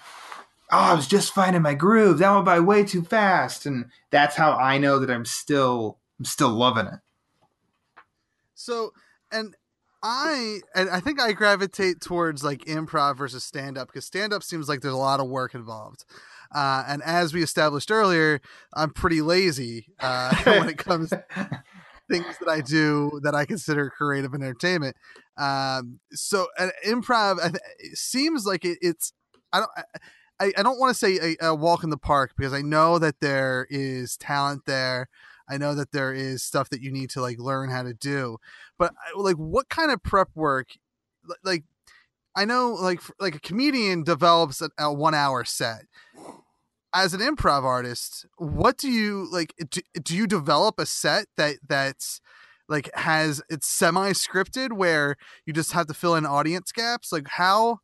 oh i was just finding my groove. That went by way too fast. And that's how i know that i'm still i'm still loving it So, and I and I think I gravitate towards like improv versus stand up because stand up seems like there's a lot of work involved. Uh, and as we established earlier, I'm pretty lazy uh, when it comes to things that I do that I consider creative entertainment. Um, so, an improv th- it seems like it, it's I don't. I, I don't want to say a, a walk in the park because I know that there is talent there. I know that there is stuff that you need to like learn how to do but uh, like what kind of prep work like i know like like a comedian develops a, a one hour set. As an improv artist what do you like do, do you develop a set that that's like has it's semi scripted where you just have to fill in audience gaps? Like how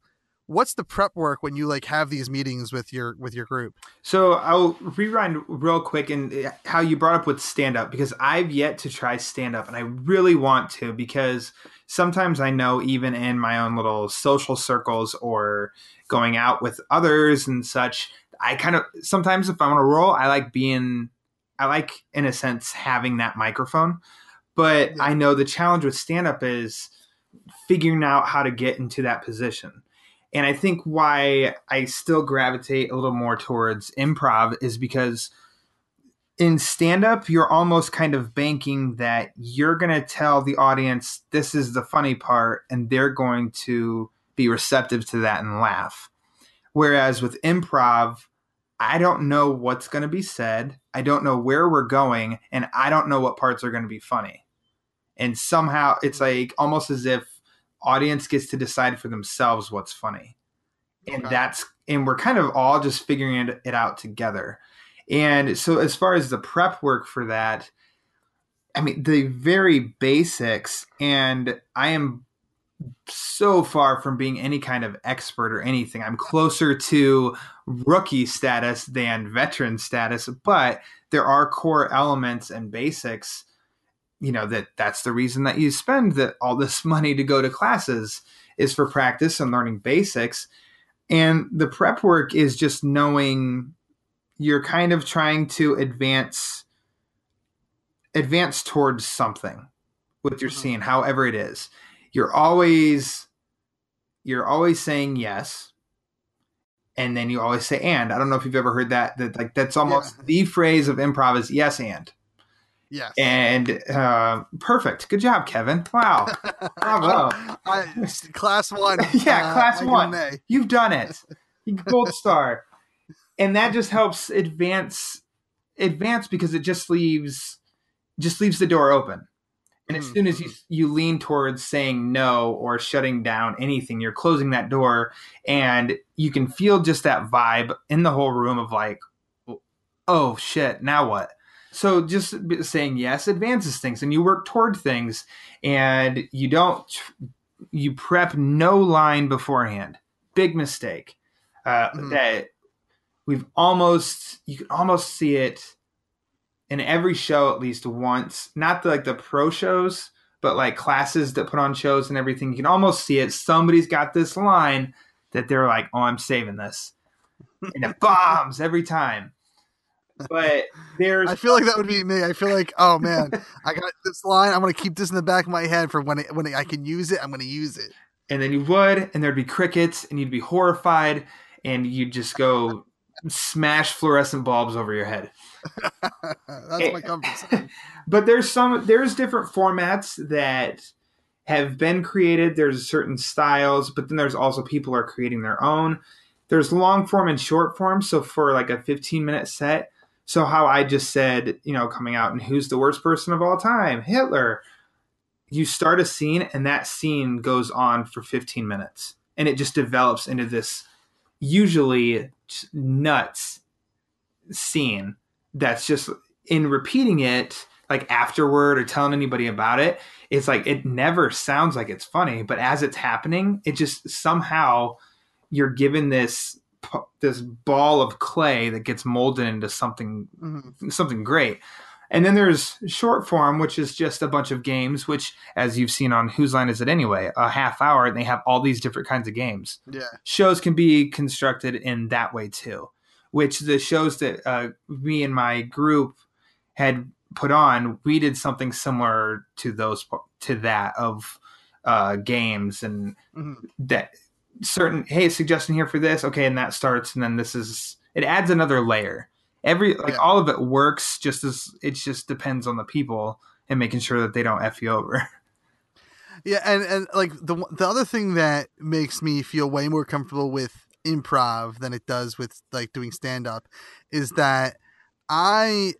what's the prep work when you like have these meetings with your with your group So I'll rewind real quick and uh, how you brought up with stand up because I've yet to try stand up and I really want to because sometimes I know even in my own little social circles or going out with others and such, I kind of sometimes if I want to roll, I like being I like in a sense having that microphone. But Yeah. I know the challenge with stand up is figuring out how to get into that position. And I think why I still gravitate a little more towards improv is because in stand up, you're almost kind of banking that you're going to tell the audience this is the funny part and they're going to be receptive to that and laugh. Whereas with improv, I don't know what's going to be said. I don't know where we're going, and I don't know what parts are going to be funny. And somehow it's like almost as if audience gets to decide for themselves what's funny. And Okay. that's and we're kind of all just figuring it, it out together. And so as far as the prep work for that, I mean the very basics and I am so far from being any kind of expert or anything. I'm closer to rookie status than veteran status, but there are core elements and basics. You know that that's the reason that you spend that all this money to go to classes is for practice and learning basics. And the prep work is just knowing you're kind of trying to advance advance towards something with your Mhm. scene, however it is you're always you're always saying yes and then you always say and i don't know if you've ever heard that that like that's almost Yeah. the phrase of improv is yes and yes. And uh, perfect. Good job kevin. Wow. Bravo. I, class one yeah uh, class get one. You've done it. Gold star. And that just helps advance advance because it just leaves just leaves the door open. And as Mhm. soon as you you lean towards saying no or shutting down anything you're closing that door and you can feel just that vibe in the whole room of like oh shit. Now what so just saying yes advances things and you work toward things and you don't you prep no line beforehand. Big mistake. Uh, Mhm. that we've almost you can almost see it in every show at least once. Not the, like the pro shows but like classes that put on shows and everything. You can almost see it. Somebody's got this line that they're like oh i'm saving this. And it bombs every time but there's I feel like that would be me. I feel like, oh man, I got this line. I'm gonna keep this in the back of my head for when it, when I can use it. I'm gonna use it. and then you would, and there'd be crickets, and you'd be horrified, and you'd just go smash fluorescent bulbs over your head. That's my comfort eh, zone. But there's some there's different formats that have been created. There's certain styles, but then there's also people are creating their own. There's long form and short form. So for like a 15 minute set, so how I just said, you know, coming out and who's the worst person of all time? Hitler. You start a scene and that scene goes on for 15 minutes and it just develops into this usually nuts scene that's just in repeating it like afterward or telling anybody about it it's like it never sounds like it's funny but as it's happening it just somehow you're given this this ball of clay that gets molded into something mm-hmm. something great and then there's short form which is just a bunch of games which as you've seen on whose line is it anyway a half hour and they have all these different kinds of games yeah shows can be constructed in that way too which the shows that uh, me and my group had put on, we did something similar to those to that of uh, games and mm-hmm. that certain hey suggestion here for this okay and that starts and then this is it adds another layer every like yeah. all of it works just as it just depends on the people and making sure that they don't f you over yeah and and like the the other thing that makes me feel way more comfortable with improv than it does with like doing stand up is that I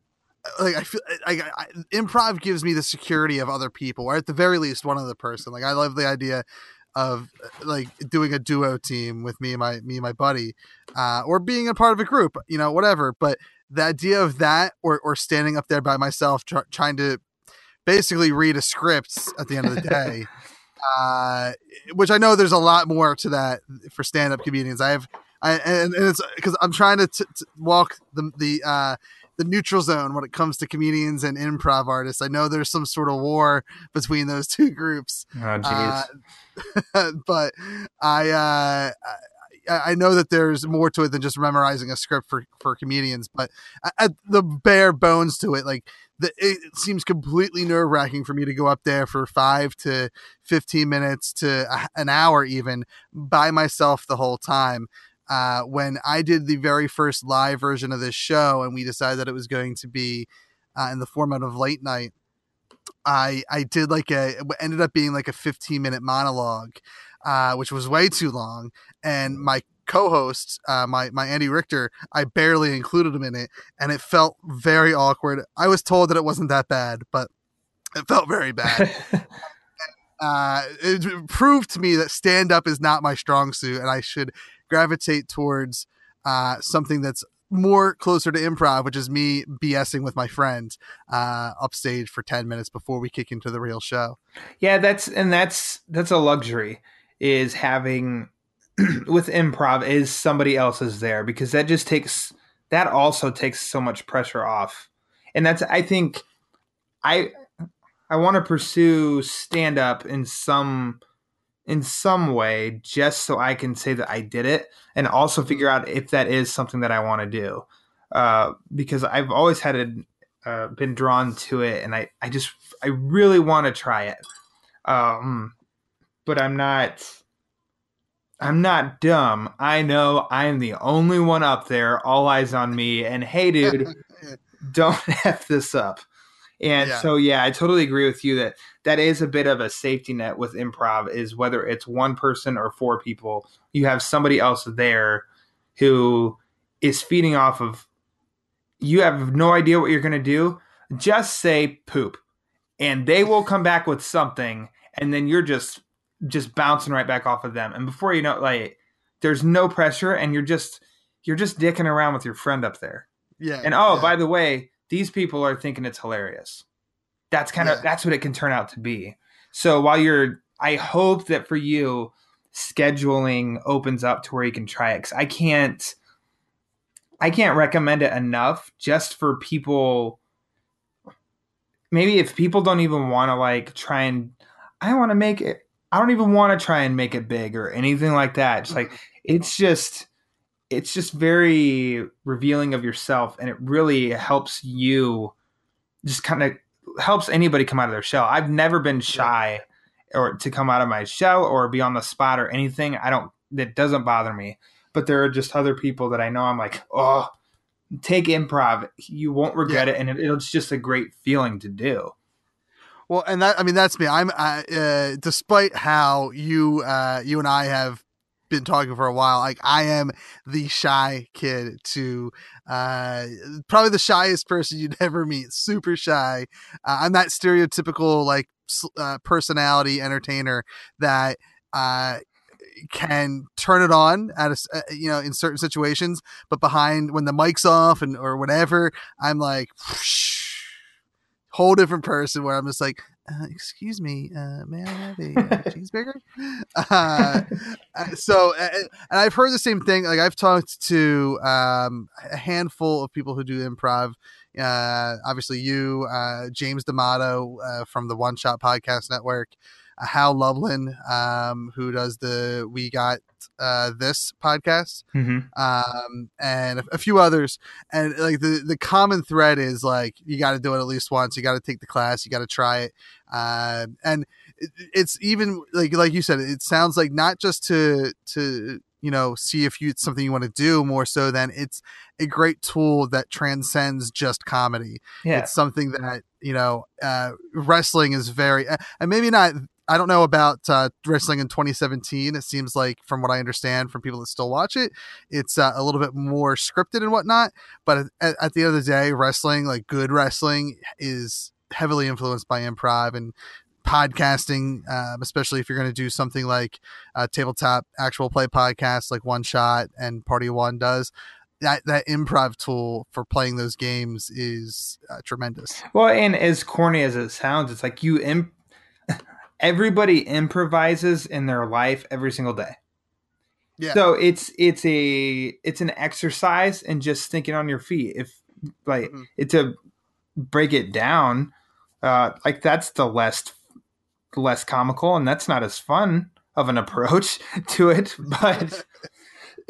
like I feel like I, improv gives me the security of other people, or at the very least one other person. Like I love the idea of like doing a duo team with me and my me and my buddy, uh, or being a part of a group, you know, whatever. But the idea of that, or or standing up there by myself, tr- trying to basically read a script at the end of the day. uh, which I know there's a lot more to that for stand-up comedians. I have, I and, and it's because I'm trying to, t- to, walk the the uh, the neutral zone when it comes to comedians and improv artists. I know there's some sort of war between those two groups. Oh, uh, but I, uh, I know that there's more to it than just memorizing a script for for comedians. But at the bare bones to it, like the, it seems completely nerve wracking for me to go up there for five to fifteen minutes to an hour even by myself the whole time uh, when I did the very first live version of this show, and we decided that it was going to be uh, in the format of late night. I I did like a ended up being like a 15 minute monologue, uh, which was way too long, and my co-host, uh, my my Andy Richter, I barely included him in it, and it felt very awkward. I was told that it wasn't that bad, but it felt very bad. uh, it proved to me that stand up is not my strong suit, and I should gravitate towards uh, something that's more closer to improv, which is me BSing with my friends uh, upstage for 10 minutes before we kick into the real show. Yeah, that's and that's that's a luxury is having with improv is somebody else is there because that just takes that also takes so much pressure off. And that's I think I I want to pursue stand up in some in some way just so I can say that I did it and also mm-hmm. figure out if that is something that I want to do. Uh, because I've always had a, uh, been drawn to it and I, I just, I really want to try it. Um, but I'm not, I'm not dumb. I know I'm the only one up there, all eyes on me. And hey, dude, don't F this up. And yeah. so, yeah, I totally agree with you that that is a bit of a safety net with improv is whether it's one person or four people, you have somebody else there who is feeding off of you have no idea what you're going to do. Just say poop and they will come back with something and then you're just just bouncing right back off of them. And before you know like there's no pressure and you're just you're just dicking around with your friend up there. Yeah. And oh, yeah. by the way, these people are thinking it's hilarious. That's kind of yeah. that's what it can turn out to be. So while you're, I hope that for you, scheduling opens up to where you can try it. Cause I can't, I can't recommend it enough just for people. Maybe if people don't even want to like try and, I want to make it. I don't even want to try and make it big or anything like that. It's like it's just it's just very revealing of yourself and it really helps you just kind of helps anybody come out of their shell. I've never been shy or to come out of my shell or be on the spot or anything. I don't that doesn't bother me. But there are just other people that I know I'm like, "Oh, take improv. You won't regret yeah. it and it, it's just a great feeling to do." Well, and that I mean that's me. I'm uh, uh, despite how you uh, you and I have been talking for a while. Like I am the shy kid to uh, probably the shyest person you'd ever meet. Super shy. Uh, I'm that stereotypical like uh, personality entertainer that uh, can turn it on at a uh, you know in certain situations, but behind when the mic's off and or whatever, I'm like. Whoosh, whole different person where I'm just like, uh, excuse me, uh, may I have a uh, cheeseburger? Uh, so, and I've heard the same thing. Like I've talked to um, a handful of people who do improv. Uh, obviously, you, uh, James D'Amato uh, from the One Shot Podcast Network, uh, Hal Lublin, um, who does the We Got uh, This podcast, Mm-hmm. um, and a, a few others. And like the the common thread is like you got to do it at least once. You got to take the class. You got to try it. Uh, and it, it's even like like you said, it sounds like not just to to you know see if you it's something you want to do more so than it's a great tool that transcends just comedy Yeah. it's something that you know uh wrestling is very and maybe not i don't know about uh wrestling in 2017 it seems like from what i understand from people that still watch it it's uh, a little bit more scripted and whatnot but at, at the end of the day wrestling like good wrestling is heavily influenced by improv and podcasting um, especially if you're going to do something like uh, tabletop actual play podcast like one shot and party one does that that improv tool for playing those games is uh, tremendous. Well, and as corny as it sounds, it's like you imp- everybody improvises in their life every single day. Yeah. So it's it's a it's an exercise in just thinking on your feet. If like Mhm. it's a break it down, uh, like that's the less less comical and that's not as fun of an approach to it. But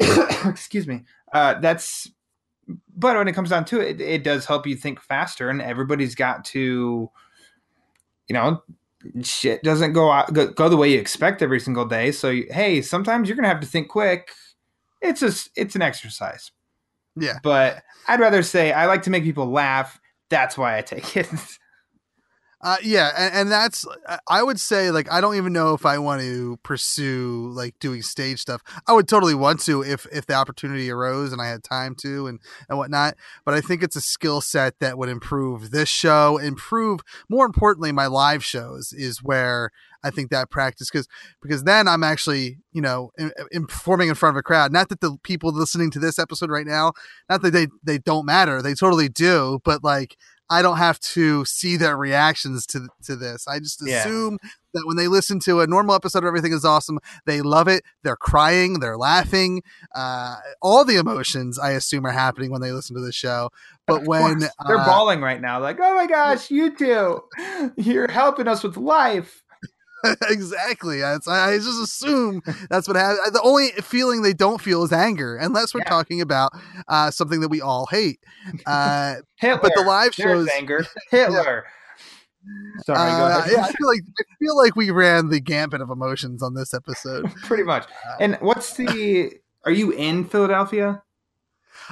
excuse me, uh, that's but when it comes down to it, it does help you think faster, and everybody's got to, you know, shit doesn't go out go, go the way you expect every single day. So you, hey, sometimes you're gonna have to think quick. It's a s- it's an exercise, yeah but I'd rather say I like to make people laugh. That's why I take it. Uh, yeah, and, and that's I- I would say like I don't even know if I want to pursue like doing stage stuff. I would totally want to if if the opportunity arose and I had time to and and whatnot. But I think it's a skill set that would improve this show, improve more importantly my live shows is where I think that practice because because then I'm actually you know in, in performing in front of a crowd. Not that the people listening to this episode right now, not that they they don't matter, they totally do, but like I don't have to see their reactions to to this. I just Yeah. assume that when they listen to a normal episode of Everything Is Awesome, they love it. They're crying, they're laughing, uh, all the emotions I assume are happening when they listen to the show. But when they're uh, bawling right now, like, oh my gosh, you two, you're helping us with life. exactly, I, I just assume that's what happens. The only feeling they don't feel is anger, unless we're Yeah. talking about uh, something that we all hate. Uh, Hitler. but the live shows. anger. Hitler. Sorry, go Uh, yeah, I feel like I feel like we ran the gambit of emotions on this episode. Pretty much. And what's the? Are you in Philadelphia?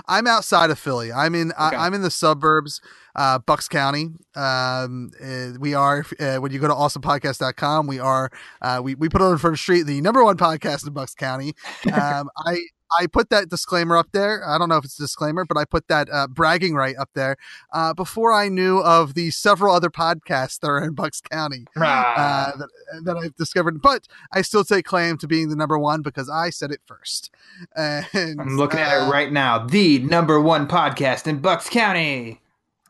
I'm outside of Philly. I'm in. Okay. I, I'm in the suburbs, uh, Bucks County. Um, uh, we are uh, when you go to awesomepodcast.com, we are. Uh, we we put on Front Street, the number one podcast in Bucks County. Um, I. I put that disclaimer up there. I don't know if it's a disclaimer, but I put that uh, bragging right up there uh, before I knew of the several other podcasts that are in Bucks County uh, that, that I've discovered. But I still take claim to being the number one because I said it first. And I'm looking at uh, it right now. The number one podcast in Bucks County.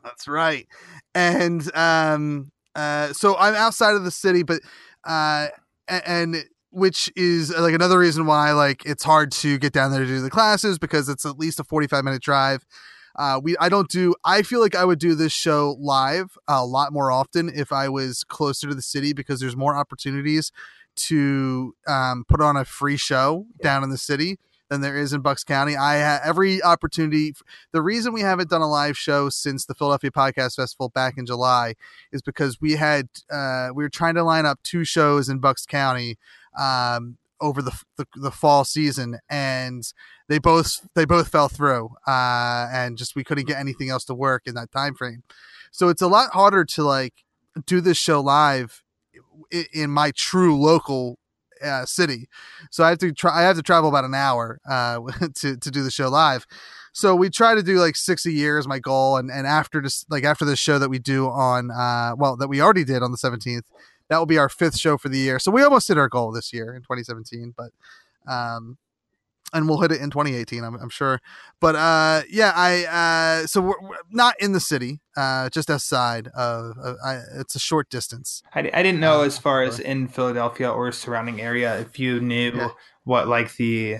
That's right. And um uh so I'm outside of the city but uh and which is like another reason why like it's hard to get down there to do the classes because it's at least a 45 minute drive. Uh, we I don't do I feel like I would do this show live a lot more often if I was closer to the city because there's more opportunities to um, put on a free show down in the city than there is in Bucks County. I ha- every opportunity the reason we haven't done a live show since the Philadelphia Podcast Festival back in July is because we had uh, we were trying to line up two shows in Bucks County um, over the, the the fall season, and they both they both fell through, uh, and just we couldn't get anything else to work in that time frame. So it's a lot harder to like do this show live in my true local uh, city. So I have to try. I have to travel about an hour uh, to to do the show live. So we try to do like six a year is my goal, and and after this, like after this show that we do on, uh, well, that we already did on the seventeenth, that will be our fifth show for the year. So we almost hit our goal this year in 2017, but um, and we'll hit it in 2018 i'm, I'm sure but uh yeah i uh so we're, we're not in the city uh just outside of uh, I, it's a short distance I, I didn't know Uh, as far as in Philadelphia or surrounding area if you knew Yeah. what like the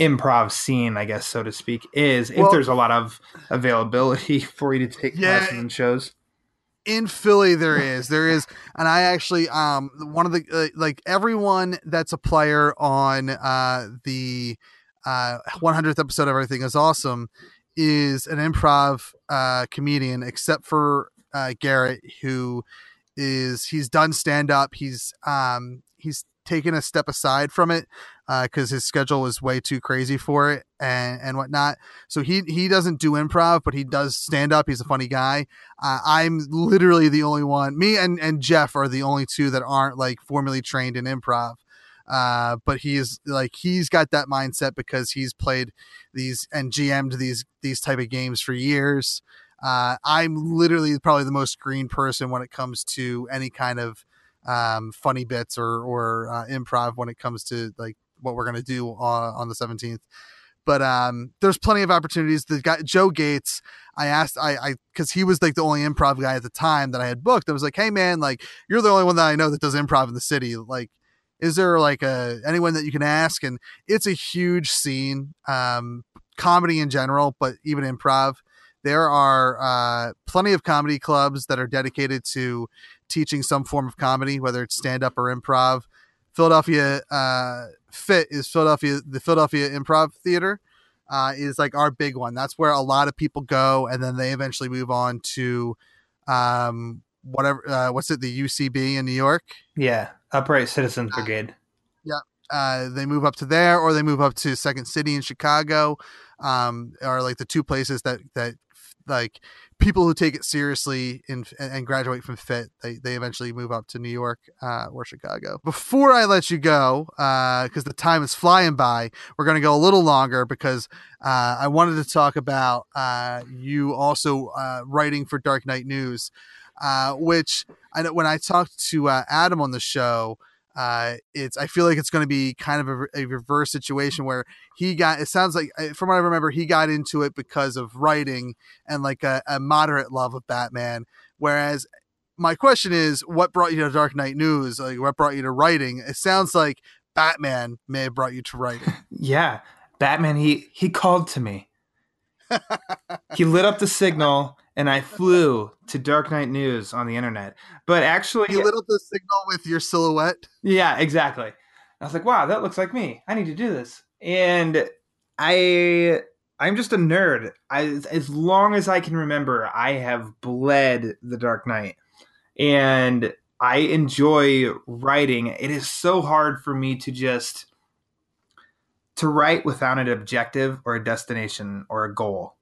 improv scene, I guess so to speak, is. If Well- there's a lot of availability for you to take Yeah. classes and shows. In Philly there is. There is and I actually um one of the uh, like everyone that's a player on uh the uh 100th episode of everything is awesome is an improv uh comedian except for uh Garrett who is he's done stand up he's um he's taken a step aside from it because his schedule was way too crazy for it and and whatnot so he he doesn't do improv but he does stand up he's a funny guy uh, I'm literally the only one. Me and and Jeff are the only two that aren't like formally trained in improv. Uh, but he's like he's got that mindset because he's played these and GM'd these these type of games for years. Uh, I'm literally probably the most green person when it comes to any kind of um, funny bits or or uh, improv when it comes to like what we're gonna do on, on the 17th. But um, there's plenty of opportunities. The guy Joe Gates, I asked I I because he was like the only improv guy at the time that I had booked. I was like, hey man, like you're the only one that I know that does improv in the city. Like, is there like a anyone that you can ask? And it's a huge scene, um, comedy in general, but even improv. There are uh, plenty of comedy clubs that are dedicated to teaching some form of comedy, whether it's stand up or improv. Philadelphia uh, PHIT is Philadelphia, the Philadelphia Improv Theater uh, is like our big one. That's where a lot of people go, and then they eventually move on to um, whatever. Uh, what's it? The UCB in New York. Yeah, Upright Citizens Brigade. Yeah. Uh, they move up to there, or they move up to Second City in Chicago. Um, are like the two places that that like people who take it seriously and graduate from PHIT. They they eventually move up to New York uh, or Chicago. Before I let you go, because the time is flying by, we're going to go a little longer because uh, I wanted to talk about uh, you also uh, writing for Dark Knight News, uh, which I when I talked to uh, Adam on the show. Uh, it's I feel like it's going to be kind of a, a reverse situation where he got. It sounds like from what I remember, he got into it because of writing and like a, a moderate love of Batman. Whereas my question is, what brought you to Dark Knight News? Like, what brought you to writing? It sounds like Batman may have brought you to writing. Yeah, Batman. He he called to me. He lit up the signal, and I flew to Dark Knight News on the internet. But actually, You lit up the signal with your silhouette. Yeah, exactly. I was like, wow, that looks like me. I need to do this. And I I'm just a nerd. I as long as I can remember, I have bled the Dark Knight. And I enjoy writing. It is so hard for me to just to write without an objective or a destination or a goal.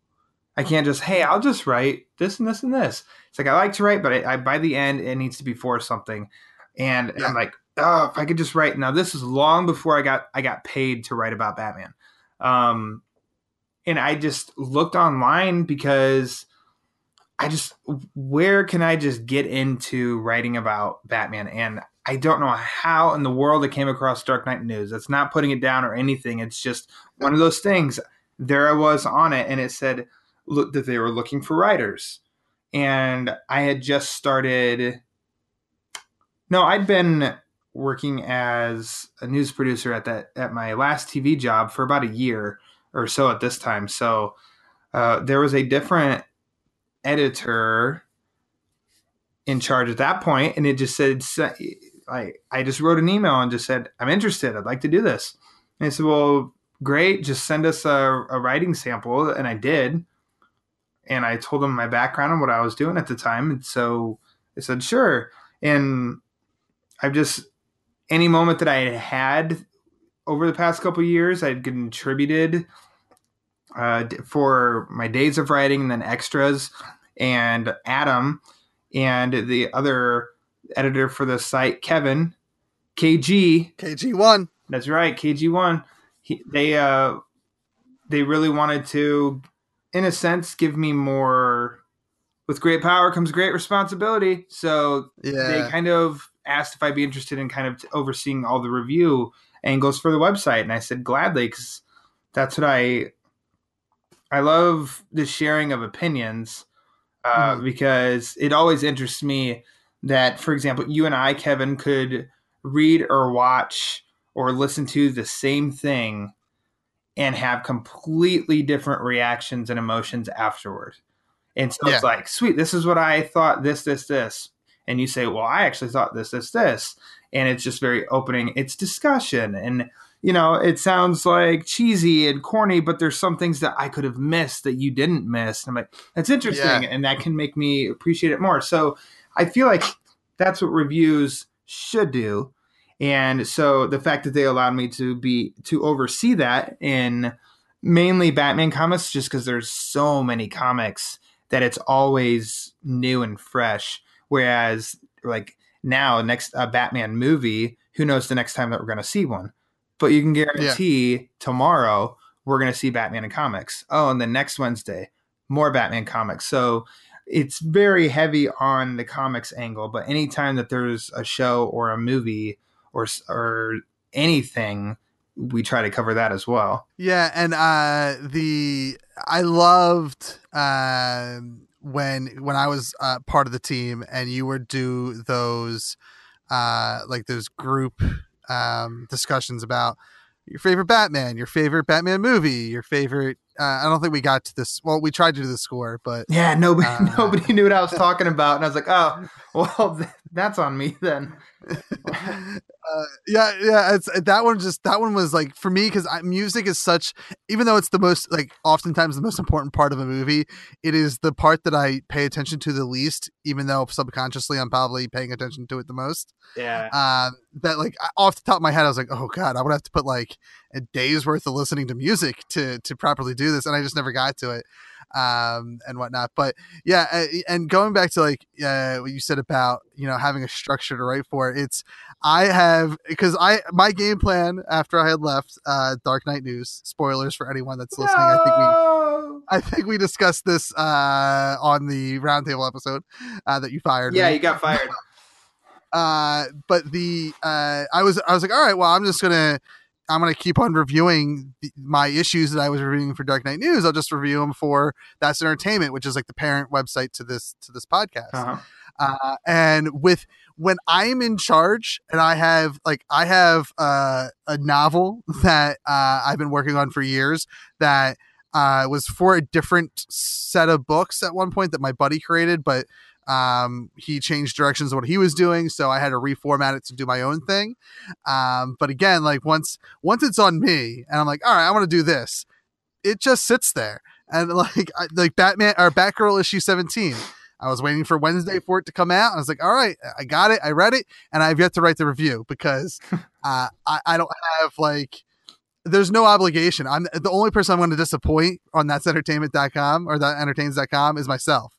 I can't just, hey, I'll just write this and this and this. It's like I like to write, but I, I by the end it needs to be for something. And Yeah. I'm like, oh, if I could just write. Now this is long before I got I got paid to write about Batman. Um, and I just looked online because I just where can I just get into writing about Batman? And I don't know how in the world I came across Dark Knight News. It's not putting it down or anything. It's just one of those things. There I was on it, and it said look that they were looking for writers, and I had just started. No, I'd been working as a news producer at that at my last TV job for about a year or so at this time. So uh, there was a different editor in charge at that point, and it just said, "I I just wrote an email and just said I'm interested. I'd like to do this." And I said, "Well, great. Just send us a, a writing sample," and I did. And I told them my background and what I was doing at the time, and so they said, "Sure." And I've just any moment that I had over the past couple years, I'd contributed uh, for my days of writing and then extras. And Adam and the other editor for the site, Kevin KG. KG1. That's right, KG1. They uh, they really wanted to, in a sense, give me more. With great power comes great responsibility. So Yeah. they kind of asked if I'd be interested in kind of overseeing all the review angles for the website, and I said gladly because that's what I I love the sharing of opinions uh, Mhm. because it always interests me that, for example, you and I, Kevin, could read or watch or listen to the same thing and have completely different reactions and emotions afterward. And so it's like, sweet, this is what I thought, this, this, this. And you say, well, I actually thought this, this, this. And it's just very opening. It's discussion. And, you know, it sounds like cheesy and corny, but there's some things that I could have missed that you didn't miss. And I'm like, that's interesting. Yeah. And that can make me appreciate it more. So I feel like that's what reviews should do. And so the fact that they allowed me to be to oversee that in mainly Batman comics, just because there's so many comics that it's always new and fresh. Whereas like now, next a Batman movie, who knows the next time that we're going to see one? But you can guarantee tomorrow we're going to see Batman in comics. Oh, and then next Wednesday, more Batman comics. So it's very heavy on the comics angle. But anytime that there's a show or a movie or or anything, we try to cover that as well. Yeah, and uh, the I loved um when when I was uh, part of the team and you would do those uh, like those group um, discussions about your favorite Batman, your favorite Batman movie, your favorite. Uh, I don't think we got to this. Well, we tried to do the score, but Yeah, nobody Uh, nobody knew what I was talking about, and I was like, oh, well, that's on me then. uh, yeah, yeah, it's that one. Just that one was like for me because music is such. Even though it's the most like oftentimes the most important part of a movie, it is the part that I pay attention to the least. Even though subconsciously I'm probably paying attention to it the most. Yeah. Um, that like off the top of my head, I was like, oh god, I would have to put like a day's worth of listening to music to to properly do this, and I just never got to it, um, and whatnot. But yeah, and going back to like uh, what you said about you know having a structure to write for, it's I have because I my game plan after I had left uh, Dark Knight News. Spoilers for anyone that's listening. I think we I think we discussed this uh, on the roundtable episode uh, that you fired. Yeah, me. you got fired. Uh, but the uh, I was I was like, all right, well, I'm just gonna I'm gonna keep on reviewing the, my issues that I was reviewing for Dark Knight News. I'll just review them for That's Entertainment, which is like the parent website to this to this podcast. Uh-huh. Uh, and with when I'm in charge and I have like I have uh, a novel that uh, I've been working on for years that uh, was for a different set of books at one point that my buddy created, but um, he changed directions of what he was doing, so I had to reformat it to do my own thing. Um, but again, like once once it's on me, and I'm like, all right, I want to do this, it just sits there, and like I, like Batman or Batgirl issue 17. I was waiting for Wednesday for it to come out. I was like, all right, I got it. I read it and I've yet to write the review because uh, I, I don't have like, there's no obligation. I'm the only person I'm going to disappoint on that's entertainment.com or that entertains.com is myself.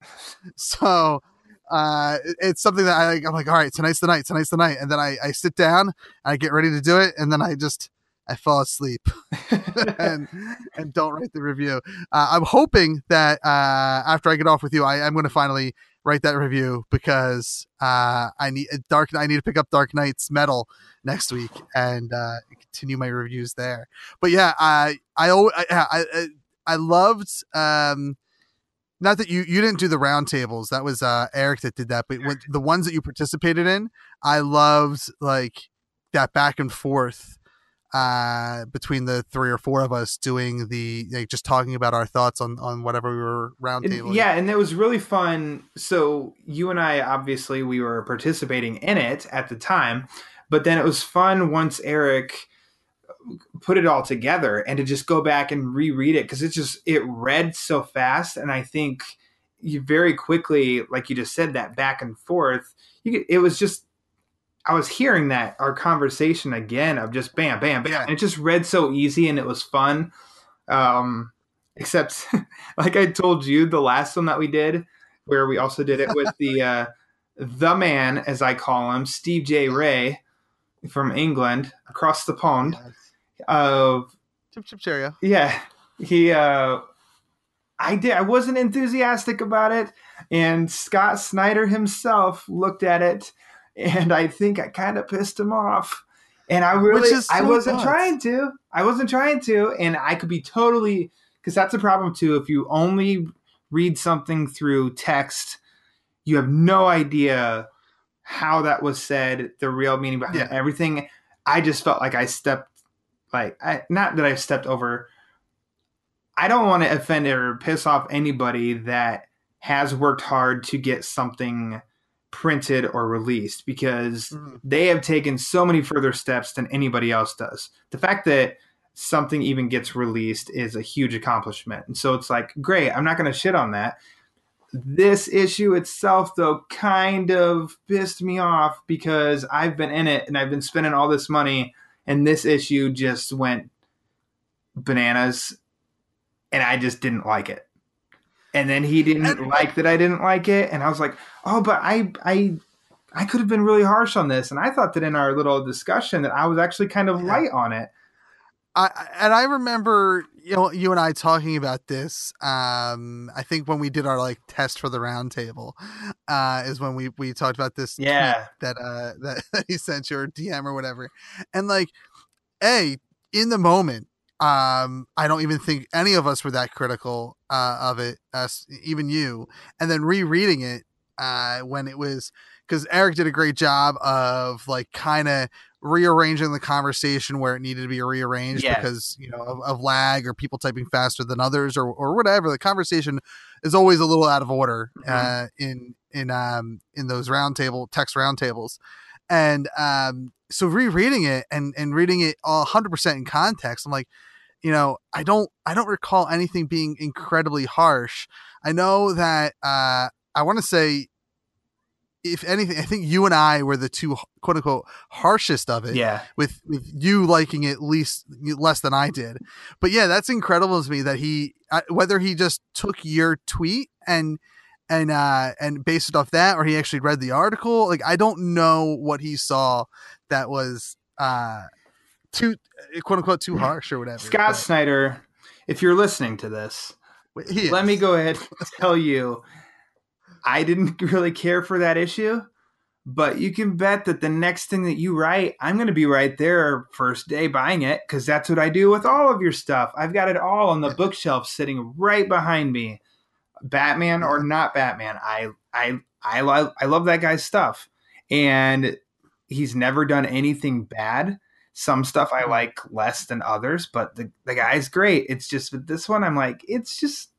So uh, it's something that I, I'm like, all right, tonight's the night, tonight's the night. And then I, I sit down, I get ready to do it. And then I just, I fall asleep and and don't write the review. Uh, I'm hoping that uh, after I get off with you, I am going to finally write that review because uh, I need Dark. I need to pick up Dark Knight's Metal next week and uh, continue my reviews there. But yeah, I I I, I, I loved. Um, not that you you didn't do the roundtables. That was uh, Eric that did that. But when, the ones that you participated in, I loved like that back and forth uh between the three or four of us doing the like just talking about our thoughts on on whatever we were roundtable yeah, and it was really fun. So you and I, obviously, we were participating in it at the time, but then it was fun once Eric put it all together and to just go back and reread it because it just it read so fast, and I think you very quickly, like you just said, that back and forth. You it was just. I was hearing that our conversation again of just bam, bam, bam, and it just read so easy and it was fun. Um, except like I told you the last one that we did where we also did it with the uh the man, as I call him, Steve J. Ray from England, across the pond. Of Chip Chip Cheerio. yeah, he. uh I did. I wasn't enthusiastic about it, and Scott Snyder himself looked at it, and I think I kind of pissed him off. And I really, is I wasn't nuts. trying to. I wasn't trying to, and I could be totally because that's a problem too. If you only read something through text, you have no idea how that was said, the real meaning behind Yeah. everything. I just felt like I stepped, like I, not that I've stepped over. I don't want to offend or piss off anybody that has worked hard to get something printed or released because Mhm. they have taken so many further steps than anybody else does. The fact that something even gets released is a huge accomplishment. And so it's like, great, I'm not going to shit on that. This issue itself, though, kind of pissed me off because I've been in it and I've been spending all this money, and this issue just went bananas, and I just didn't like it. And then he didn't like that I didn't like it, and I was like, oh, but I, I, I could have been really harsh on this, and I thought that in our little discussion that I was actually kind of light on it. I I- and I remember you know you and I talking about this. Um, I think when we did our like test for the round table, uh, is when we we talked about this. Yeah. that uh that, that he sent you or DM or whatever, and like, a in the moment, um, I don't even think any of us were that critical uh, of it. Us, even you, and then rereading it uh, when it was because Eric did a great job of like kind of rearranging the conversation where it needed to be rearranged Yes. because you know of, of lag or people typing faster than others or or whatever. The conversation is always a little out of order uh, in in um in those roundtable text roundtables, and um so rereading it and and reading it all 100% in context, I'm like, you know, I don't I don't recall anything being incredibly harsh. I know that uh I want to say if anything, I think you and I were the two quote unquote harshest of it Yeah, with with you liking it least less than I did. But yeah, that's incredible to me that he whether he just took your tweet and and uh and based it off that or he actually read the article. Like I don't know what he saw that was uh too quote unquote too harsh or whatever. Scott Snyder, if you're listening to this, But he is. let me go ahead and tell you, I didn't really care for that issue, but you can bet that the next thing that you write, I'm going to be right there first day buying it because that's what I do with all of your stuff. I've got it all on the bookshelf sitting right behind me. Batman or not Batman, I I I love I love that guy's stuff, and he's never done anything bad. Some stuff I mm. like less than others, but the, the guy's great. It's just with this one, I'm like, it's just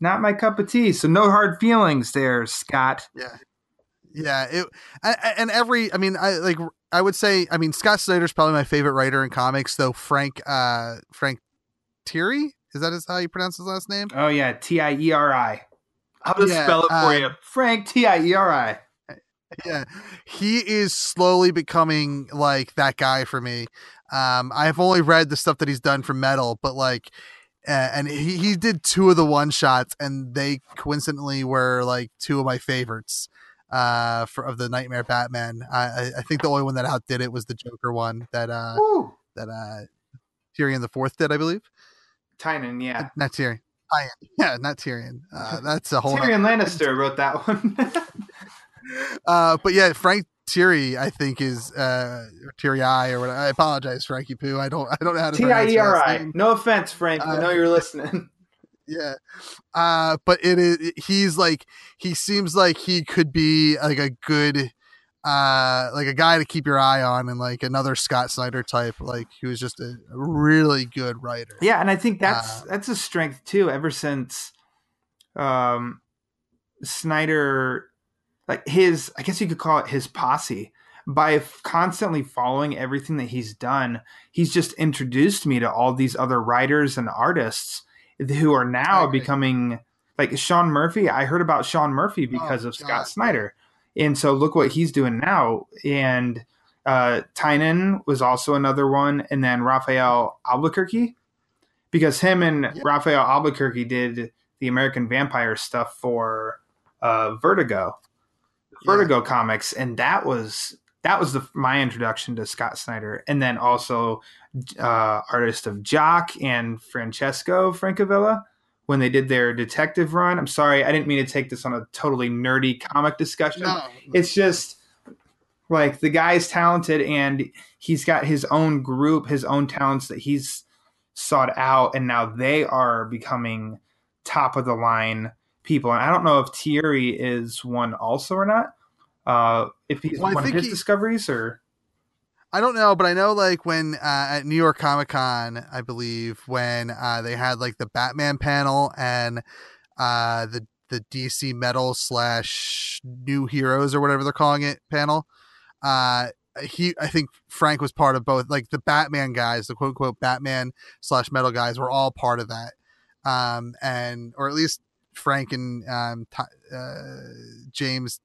not my cup of tea. So no hard feelings there, Scott. Yeah. Yeah, it I- and every I mean I like I would say I mean Scott Snyder's probably my favorite writer in comics though Frank uh Frank Tieri is that how you pronounce his last name? Oh yeah, T I E R I. I'll just Yeah, spell it for uh, you. Frank T I E R I. Yeah. He is slowly becoming like that guy for me. Um I've only read the stuff that he's done for Metal but like uh, and he, he did two of the one shots and they coincidentally were like two of my favorites uh for of the Nightmare Batman. I I, I think the only one that outdid it was the Joker one that uh Woo. that uh Tyrion the Fourth did, I believe. Tynan, yeah. Not Tyrion. Tyrion. Yeah, not Tyrion. Uh, that's a whole. Tyrion Lannister wrote that one. Uh, but yeah, Frank Tieri, I think is uh or Tieri or whatever. I apologize, Frankie Poo. I don't. I don't know how to T I pronounce E last name. No offense, Frank. I Uh, know you're listening. Yeah. Uh, but it is. He's like. He seems like he could be like a good. Uh, like a guy to keep your eye on, and like another Scott Snyder type, like he was just a, a really good writer. Yeah, and I think that's Uh, that's a strength too. Ever since um, Snyder, like his, I guess you could call it his posse. By f- constantly following everything that he's done, he's just introduced me to all these other writers and artists who are now becoming like Sean Murphy. I heard about Sean Murphy because of God, Scott Snyder, and so look what he's doing now. And uh, Tynan was also another one, and then Rafael Albuquerque, because him and Yeah. Rafael Albuquerque did the American Vampire stuff for uh, Vertigo. Vertigo comics, and that was that was the my introduction to Scott Snyder, and then also uh, artist of Jock and Francesco Francavilla when they did their detective run. I'm sorry, I didn't mean to take this on a totally nerdy comic discussion. No. It's just like the guy's talented and he's got his own group, his own talents that he's sought out, and now they are becoming top of the line people. And I don't know if Tieri is one also or not. Uh, if he's Well, one of his he- discoveries or I don't know, but I know like when uh, at New York Comic Con, I believe when uh, they had like the Batman panel and uh, the the DC Metal slash New Heroes or whatever they're calling it panel. Uh, he, I think Frank was part of both. Like the Batman guys, the quote unquote Batman slash Metal guys, were all part of that. Um, and or at least Frank and um, Ty- uh, James.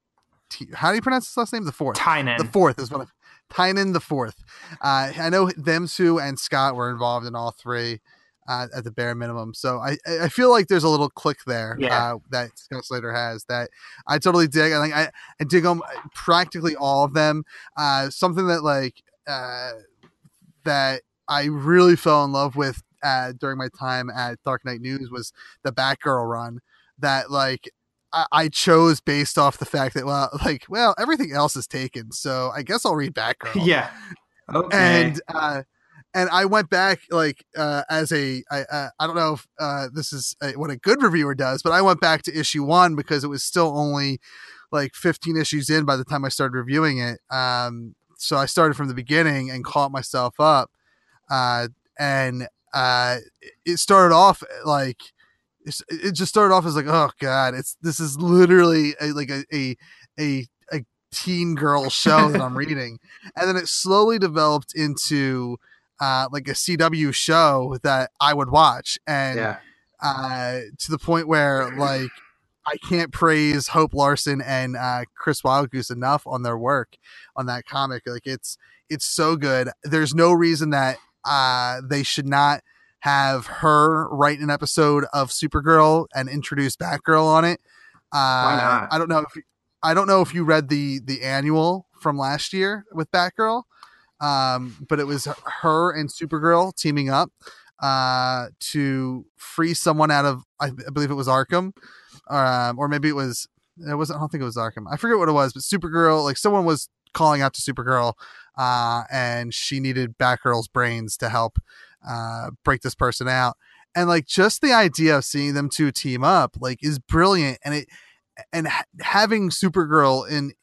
T- how do you pronounce his last name? The fourth. Tynan. The fourth is one of Tynan the fourth. Uh, I know them two and Scott were involved in all three uh, at the bare minimum. So I I feel like there's a little clique there Yeah. uh, that Scott Snyder has that I totally dig. I think I, I dig them practically all of them. Uh, something that like uh, that I really fell in love with uh, during my time at Dark Knight News was the Batgirl run. That like I, I chose based off the fact that well, like well, everything else is taken, so I guess I'll read Batgirl. yeah. Okay. and uh, and I went back like uh, as a I uh, I don't know if uh, this is a, what a good reviewer does, but I went back to issue one because it was still only like 15 issues in by the time I started reviewing it. Um, so I started from the beginning and caught myself up, uh, and uh, it started off like it just started off as like oh god, it's this is literally a, like a a a, a teen girl show that I'm reading, and then it slowly developed into uh, like a CW show that I would watch, and yeah. uh, to the point where like I can't praise Hope Larson and uh, Chris Wildgoose enough on their work on that comic. Like it's it's so good. There's no reason that uh, they should not have her write an episode of Supergirl and introduce Batgirl on it. Uh, Why not? I don't know if I don't know if you read the the annual from last year with Batgirl, um, but it was her and Supergirl teaming up uh, to free someone out of I, I believe it was Arkham, um, or maybe it was it wasn't. I don't think it was Arkham. I forget what it was, but Supergirl like someone was calling out to Supergirl, uh, and she needed Batgirl's brains to help uh, break this person out. And like just the idea of seeing them two team up like is brilliant, and it and ha- having Supergirl in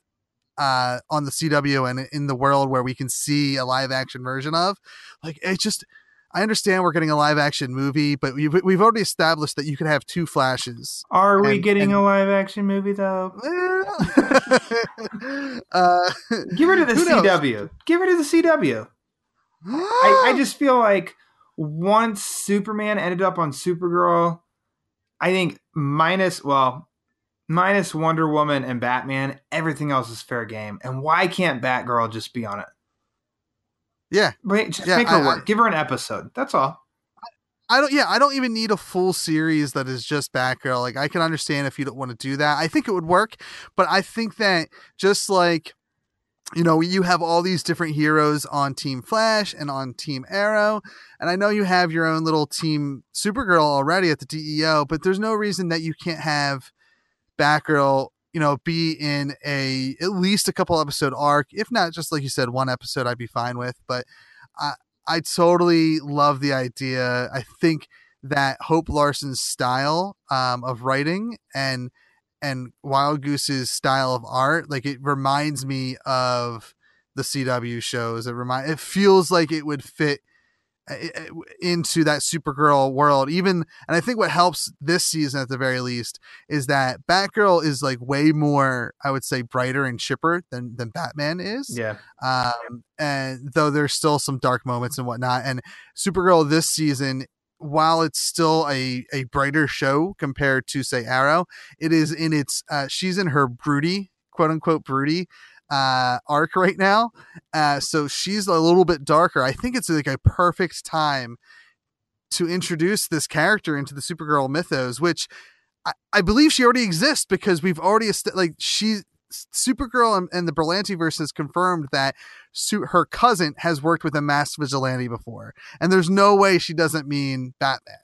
uh on the CW and in the world where we can see a live action version of like it just I understand we're getting a live action movie but we've, we've already established that you could have two flashes Are we getting and- a live action movie though? uh Give her to the knows? CW. Give her to the CW. I, I just feel like once Superman ended up on Supergirl, I think minus well, minus Wonder Woman and Batman, everything else is fair game. And why can't Batgirl just be on it? yeah Wait, just Yeah, make her I- work. I- Give her an episode. That's all. I don't. Yeah, I don't even need a full series that is just Batgirl. Like, I can understand if you don't want to do that. I think it would work, but I think that just like, you know, you have all these different heroes on Team Flash and on Team Arrow, and I know you have your own little Team Supergirl already at the DEO, but there's no reason that you can't have Batgirl. You know, be in a at least a couple episode arc, if not just like you said, one episode, I'd be fine with. But I, I totally love the idea. I think that Hope Larson's style um, of writing and and Wildgoose's style of art, like it reminds me of the CW shows. It remind it feels like it would fit uh, into that Supergirl world. Even and I think what helps this season at the very least is that Batgirl is like way more, I would say, brighter and chipper than than Batman is Yeah. um, and though there's still some dark moments and whatnot. And Supergirl this season, while it's still a a brighter show compared to say Arrow, it is in its uh, she's in her broody quote unquote broody uh arc right now uh so she's a little bit darker. I think it's like a perfect time to introduce this character into the supergirl mythos which i, I believe she already exists because we've already like she Supergirl and, and the Berlanti verse has confirmed that Su- her cousin has worked with a masked vigilante before, and there's no way she doesn't mean Batman.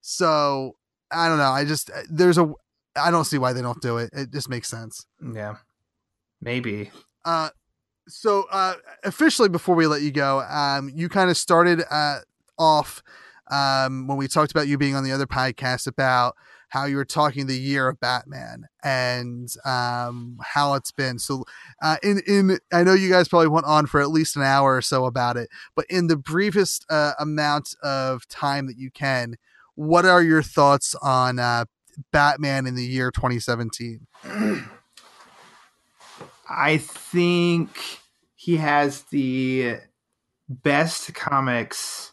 So I don't know. I just there's a I don't see why they don't do it. It just makes sense. Yeah, maybe. Uh, so uh, officially, before we let you go, um, you kind of started uh, off um, when we talked about you being on the other podcast about how you were talking the year of Batman and um, how it's been. So, uh, in in I know you guys probably went on for at least an hour or so about it, but in the briefest uh, amount of time that you can, what are your thoughts on uh, Batman in the year 2017? I think he has the best comics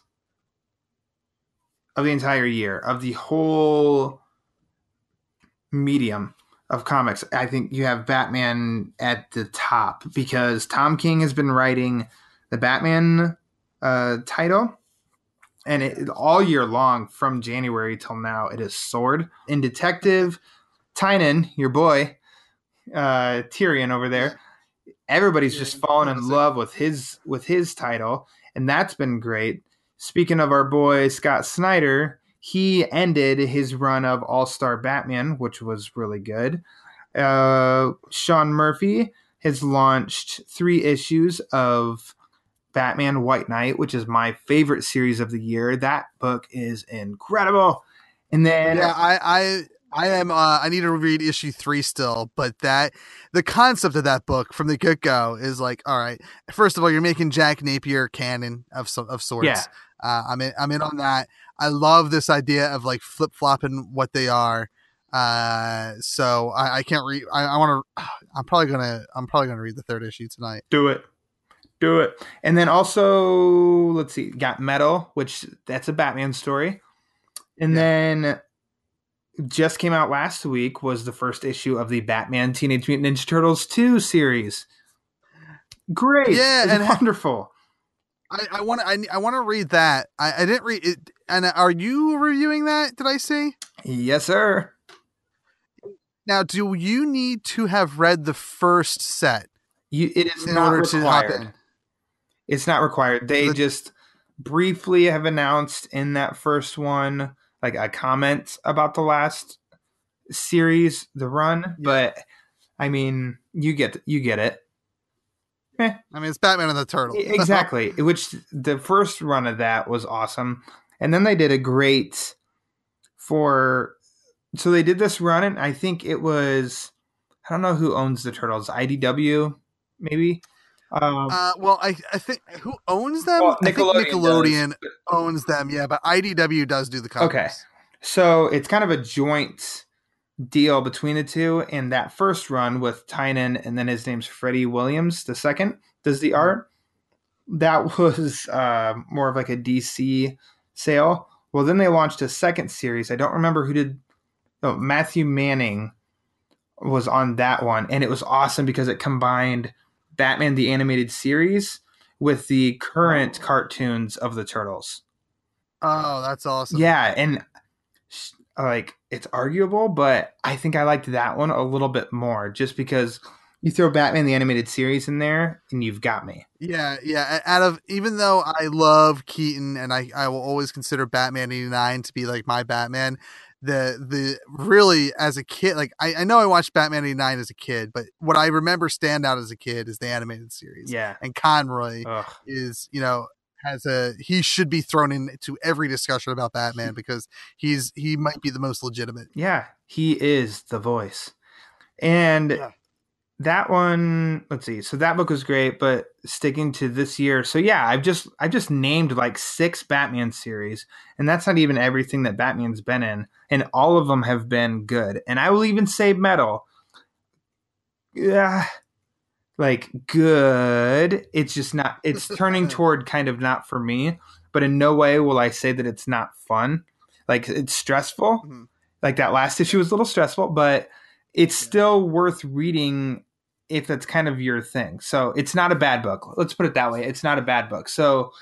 of the entire year, of the whole medium of comics. I think you have Batman at the top because Tom King has been writing the Batman uh, title. And it, all year long, from January till now, it is Sword. In Detective, Tynan, your boy, uh, Tyrion over there, everybody's just fallen in love with his with his title, and that's been great. Speaking of our boy Scott Snyder, he ended his run of All Star Batman, which was really good. Uh, Sean Murphy has launched three issues of Batman White Knight, which is my favorite series of the year. That book is incredible. And then yeah, I, I I am. Uh, I need to read issue three still, but that the concept of that book from the get go is like, all right. First of all, you're making Jack Napier canon of some of sorts. Yeah. Uh, I'm in. I'm in on that. I love this idea of like flip flopping what they are. Uh, so I, I can't read. I, I want to. I'm probably gonna. I'm probably gonna read the third issue tonight. do it. Do it. And then also, let's see, got Metal, which that's a Batman story. And then just came out last week was the first issue of the Batman Teenage Mutant Ninja Turtles 2 series. Great. Yeah, and- wonderful. I, I want to. I, I want to read that. I, I didn't read it. And are you reviewing that? Did I see? Yes, sir. Now, do you need to have read the first set You, it is in not order to hop required. in? It's not required. They The- just briefly have announced in that first one, like a comment about the last series, the run. But I mean, you get you get it. Eh, I mean, it's Batman and the Turtles. exactly. Which the first run of that was awesome, and then they did a great for. So they did this run, and I think it was I don't know who owns the turtles. IDW, maybe. Um, Uh, well, I, I think who owns them? Well, I think Nickelodeon Nickelodeon owns them. Yeah, but IDW does do the comics. Okay. So it's kind of a joint deal between the two. And that first run with Tynan and then his name's Freddie Williams, the second, does the art. That was uh, more of like a DC sale. Well, then they launched a second series. I don't remember who did. Oh, Matthew Manning was on that one, and it was awesome because it combined Batman the animated series with the current cartoons of the Turtles. Oh, that's awesome. Yeah, and like it's arguable, but I think I liked that one a little bit more just because you throw Batman the animated series in there and you've got me. Yeah, yeah. Out of even though I love Keaton and I, I will always consider Batman eighty nine to be like my Batman. The the really as a kid, like I, I know I watched Batman eighty nine as a kid, but what I remember stand out as a kid is the animated series. Yeah. And Conroy Ugh. is you know has a he should be thrown into every discussion about Batman because he's he might be the most legitimate. Yeah, he is the voice. And Yeah. that one, let's see. So that book was great, but sticking to this year. So yeah, I've just I've just named like six Batman series, and that's not even everything that Batman's been in, and all of them have been good. And I will even say metal. Yeah. Like good. It's just not it's turning toward kind of not for me, but in no way will I say that it's not fun. Like it's stressful. Mhm. Like that last issue was a little stressful, but it's still worth reading if that's kind of your thing. So it's not a bad book. Let's put it that way. It's not a bad book. So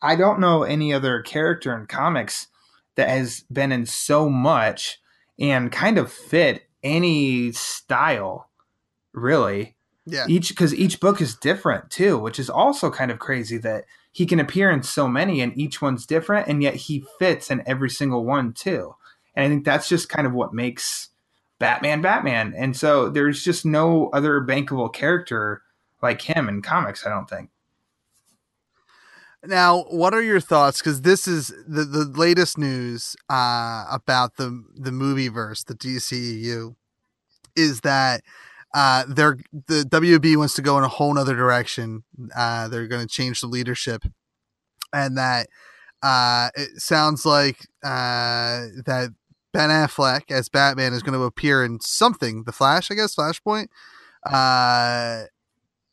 I don't know any other character in comics that has been in so much and kind of fit any style really. Yeah. Each because each book is different too, which is also kind of crazy that he can appear in so many and each one's different and yet he fits in every single one too. And I think that's just kind of what makes Batman Batman. And so there's just no other bankable character like him in comics, I don't think. Now, what are your thoughts? Because this is the, the latest news uh, about the the movie verse, the DCEU, is that uh, they're the WB wants to go in a whole other direction. Uh, they're going to change the leadership, and that uh, it sounds like uh, that Ben Affleck as Batman is going to appear in something, The Flash, I guess, Flashpoint, uh,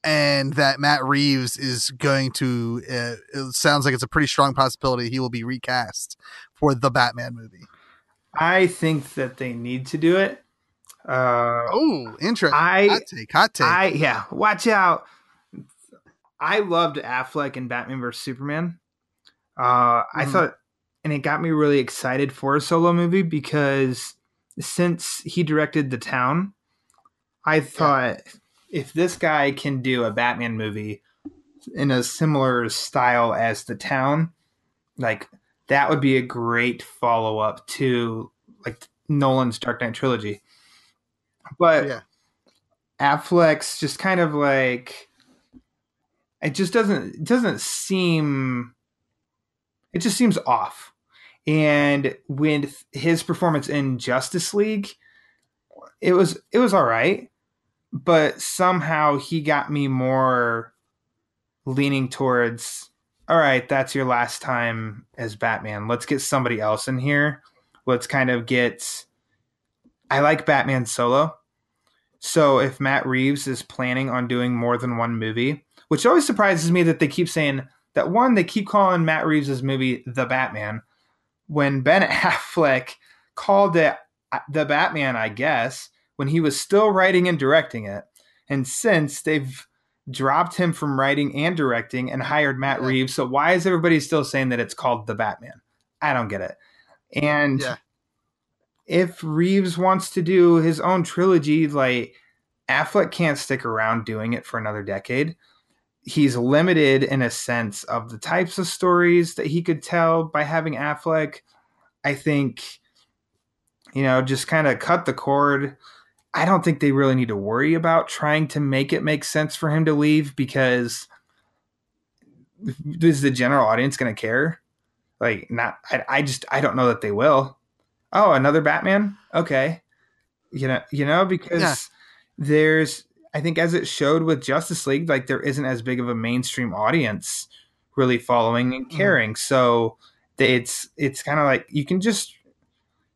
and that Matt Reeves is going to. Uh, it sounds like it's a pretty strong possibility he will be recast for the Batman movie. I think that they need to do it. Uh, Oh, interesting. I- hot take. Hot take. I yeah, watch out. I loved Affleck in Batman vs Superman. Uh, I Mhm. thought, and it got me really excited for a solo movie because since he directed The Town, I thought if this guy can do a Batman movie in a similar style as The Town, like that would be a great follow up to like Nolan's Dark Knight trilogy. But yeah. Affleck's just kind of like it just doesn't it doesn't seem it just seems off. And with his performance in Justice League, it was it was all right, but somehow he got me more leaning towards all right, that's your last time as Batman. Let's get somebody else in here. Let's kind of get I like Batman solo. So if Matt Reeves is planning on doing more than one movie, which always surprises me that they keep saying that one, they keep calling Matt Reeves' movie The Batman, when Ben Affleck called it uh, The Batman, I guess, when he was still writing and directing it. And since they've dropped him from writing and directing and hired Matt Yeah. Reeves, so why is everybody still saying that it's called The Batman? I don't get it. And Yeah. If Reeves wants to do his own trilogy, like Affleck can't stick around doing it for another decade. He's limited in a sense of the types of stories that he could tell by having Affleck. I think, you know, just kind of cut the cord. I don't think they really need to worry about trying to make it make sense for him to leave because is the general audience going to care? Like, not, I, I just, I don't know that they will. Oh, another Batman? Okay. You know, you know, because Yeah. there's, I think as it showed with Justice League, like there isn't as big of a mainstream audience really following and mm. caring. So it's, it's kind of like you can just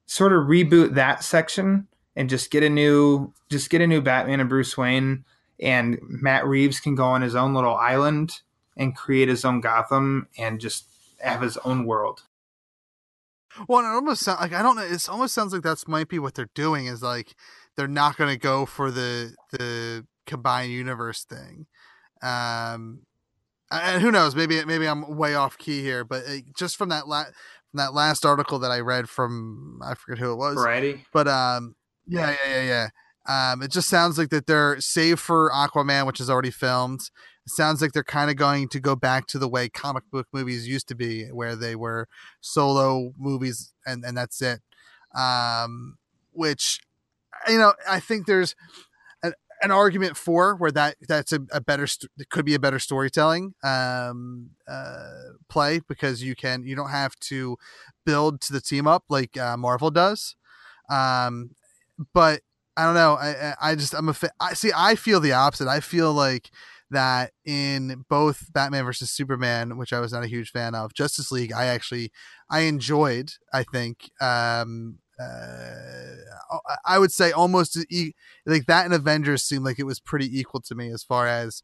sort of reboot that section and just get a new, just get a new Batman and Bruce Wayne and Matt Reeves can go on his own little island and create his own Gotham and just have his own world. Well, it almost sound like I don't know. It almost sounds like that's might be what they're doing is like they're not going to go for the the combined universe thing. Um, and who knows? Maybe maybe I'm way off key here, but uh, just from that la- from that last article that I read from I forget who it was, Variety. but um, yeah, yeah, yeah, yeah. Um, it just sounds like that they're save for Aquaman, which is already filmed. It sounds like they're kind of going to go back to the way comic book movies used to be, where they were solo movies and and that's it. Um, which you know, I think there's an, an argument for where that that's a, a better could be a better storytelling um, uh, play because you can you don't have to build to the team up like uh, Marvel does. Um, but I don't know. I I- I just I'm a fa- I see. I feel the opposite. I feel like that in both Batman versus Superman, which I was not a huge fan of, Justice League, I actually I enjoyed. I think um, uh, I would say almost like that and Avengers seemed like it was pretty equal to me as far as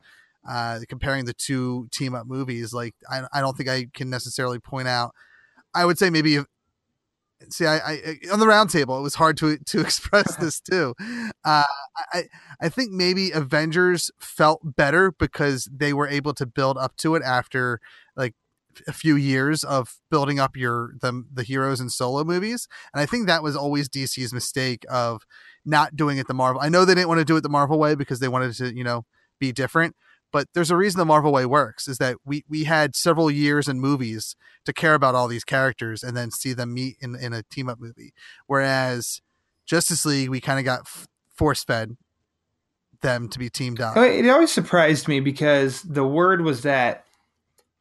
uh, comparing the two team up movies. Like I I don't think I can necessarily point out. I would say maybe see I, I on the round table it was hard to to express this too uh i i think maybe avengers felt better because they were able to build up to it after like a few years of building up your the the heroes in solo movies, and I think that was always DC's mistake of not doing it the Marvel. I know they didn't want to do it the Marvel way because they wanted to you know be different, but there's a reason the Marvel way works is that we we had several years in movies to care about all these characters and then see them meet in in a team up movie, whereas Justice League we kind of got force fed them to be teamed up. It always surprised me because the word was that,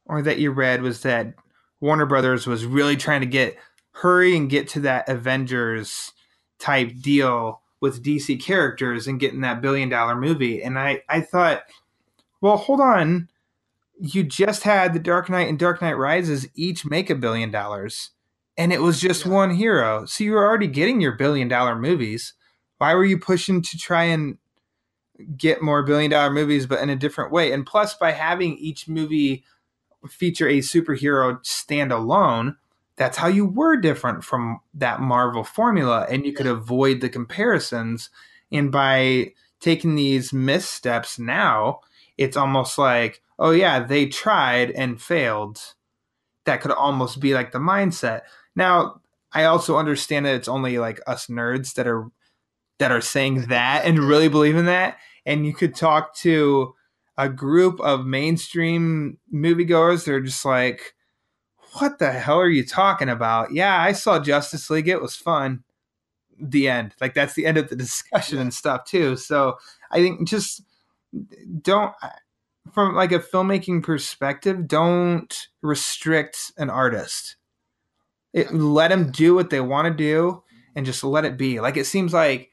or that you read was that Warner Brothers was really trying to get hurry and get to that Avengers type deal with DC characters and getting that billion dollar movie. And I, I thought, well, hold on. You just had The Dark Knight and Dark Knight Rises each make a billion dollars, and it was just one hero. So you were already getting your billion dollar movies. Why were you pushing to try and get more billion dollar movies, but in a different way? And plus, by having each movie feature a superhero standalone, that's how you were different from that Marvel formula, and you could avoid the comparisons. And by taking these missteps now, it's almost like, oh yeah, they tried and failed. That could almost be like the mindset. Now, I also understand that it's only like us nerds that are that are saying that and really believe in that. And you could talk to a group of mainstream moviegoers that are just like, what the hell are you talking about? Yeah, I saw Justice League. It was fun. The end. Like that's the end of the discussion and stuff too. So I think just don't from like a filmmaking perspective, don't restrict an artist. It, let them do what they want to do and just let it be. Like it seems like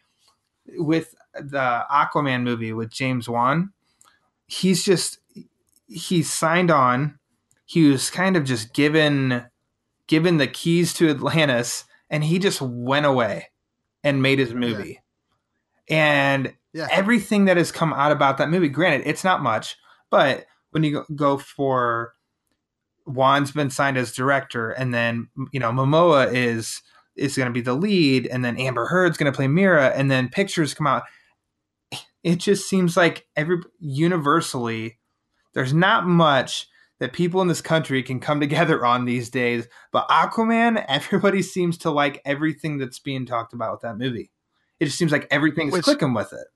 with the Aquaman movie with James Wan, he's just he's signed on. He was kind of just given given the keys to Atlantis and he just went away and made his movie. And Yeah. everything that has come out about that movie, granted, it's not much, but when you go- for Wan's been signed as director, and then you know Momoa is is going to be the lead, and then Amber Heard's going to play Mera, and then pictures come out. It just seems like every universally, there's not much that people in this country can come together on these days. But Aquaman, everybody seems to like everything that's being talked about with that movie. It just seems like everything's Which- clicking with it.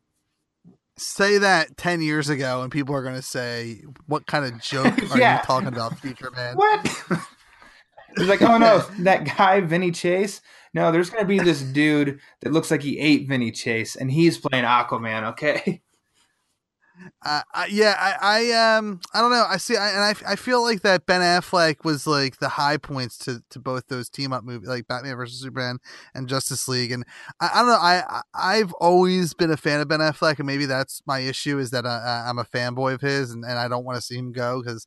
Say that ten years ago, and people are going to say, "What kind of joke are Yeah. you talking about, Future Man?" What? it's like, oh no, that guy Vinny Chase. No, there's gonna be this dude that looks like he ate Vinny Chase, and he's playing Aquaman. Okay, Uh, I, yeah, I, I, um, I don't know. I see, I, and I, I feel like that Ben Affleck was like the high points to, to both those team up movies, like Batman versus Superman and Justice League. And I, I don't know. I, I've always been a fan of Ben Affleck, and maybe that's my issue is that I, I'm a fanboy of his, and, and I don't want to see him go because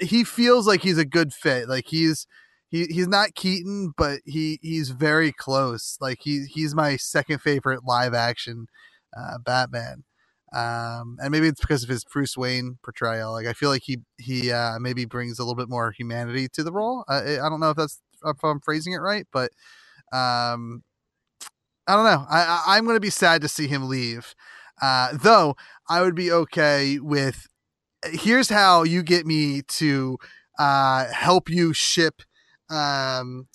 he feels like he's a good fit. Like he's. He, he's not Keaton, but he, he's very close. Like he he's my second favorite live action uh, Batman um, and maybe it's because of his Bruce Wayne portrayal. Like I feel like he he uh, maybe brings a little bit more humanity to the role. I, I don't know if that's if I'm phrasing it right, but um, I don't know. I, I I'm going to be sad to see him leave. Uh, though I would be okay with. Here's how you get me to uh, help you ship um,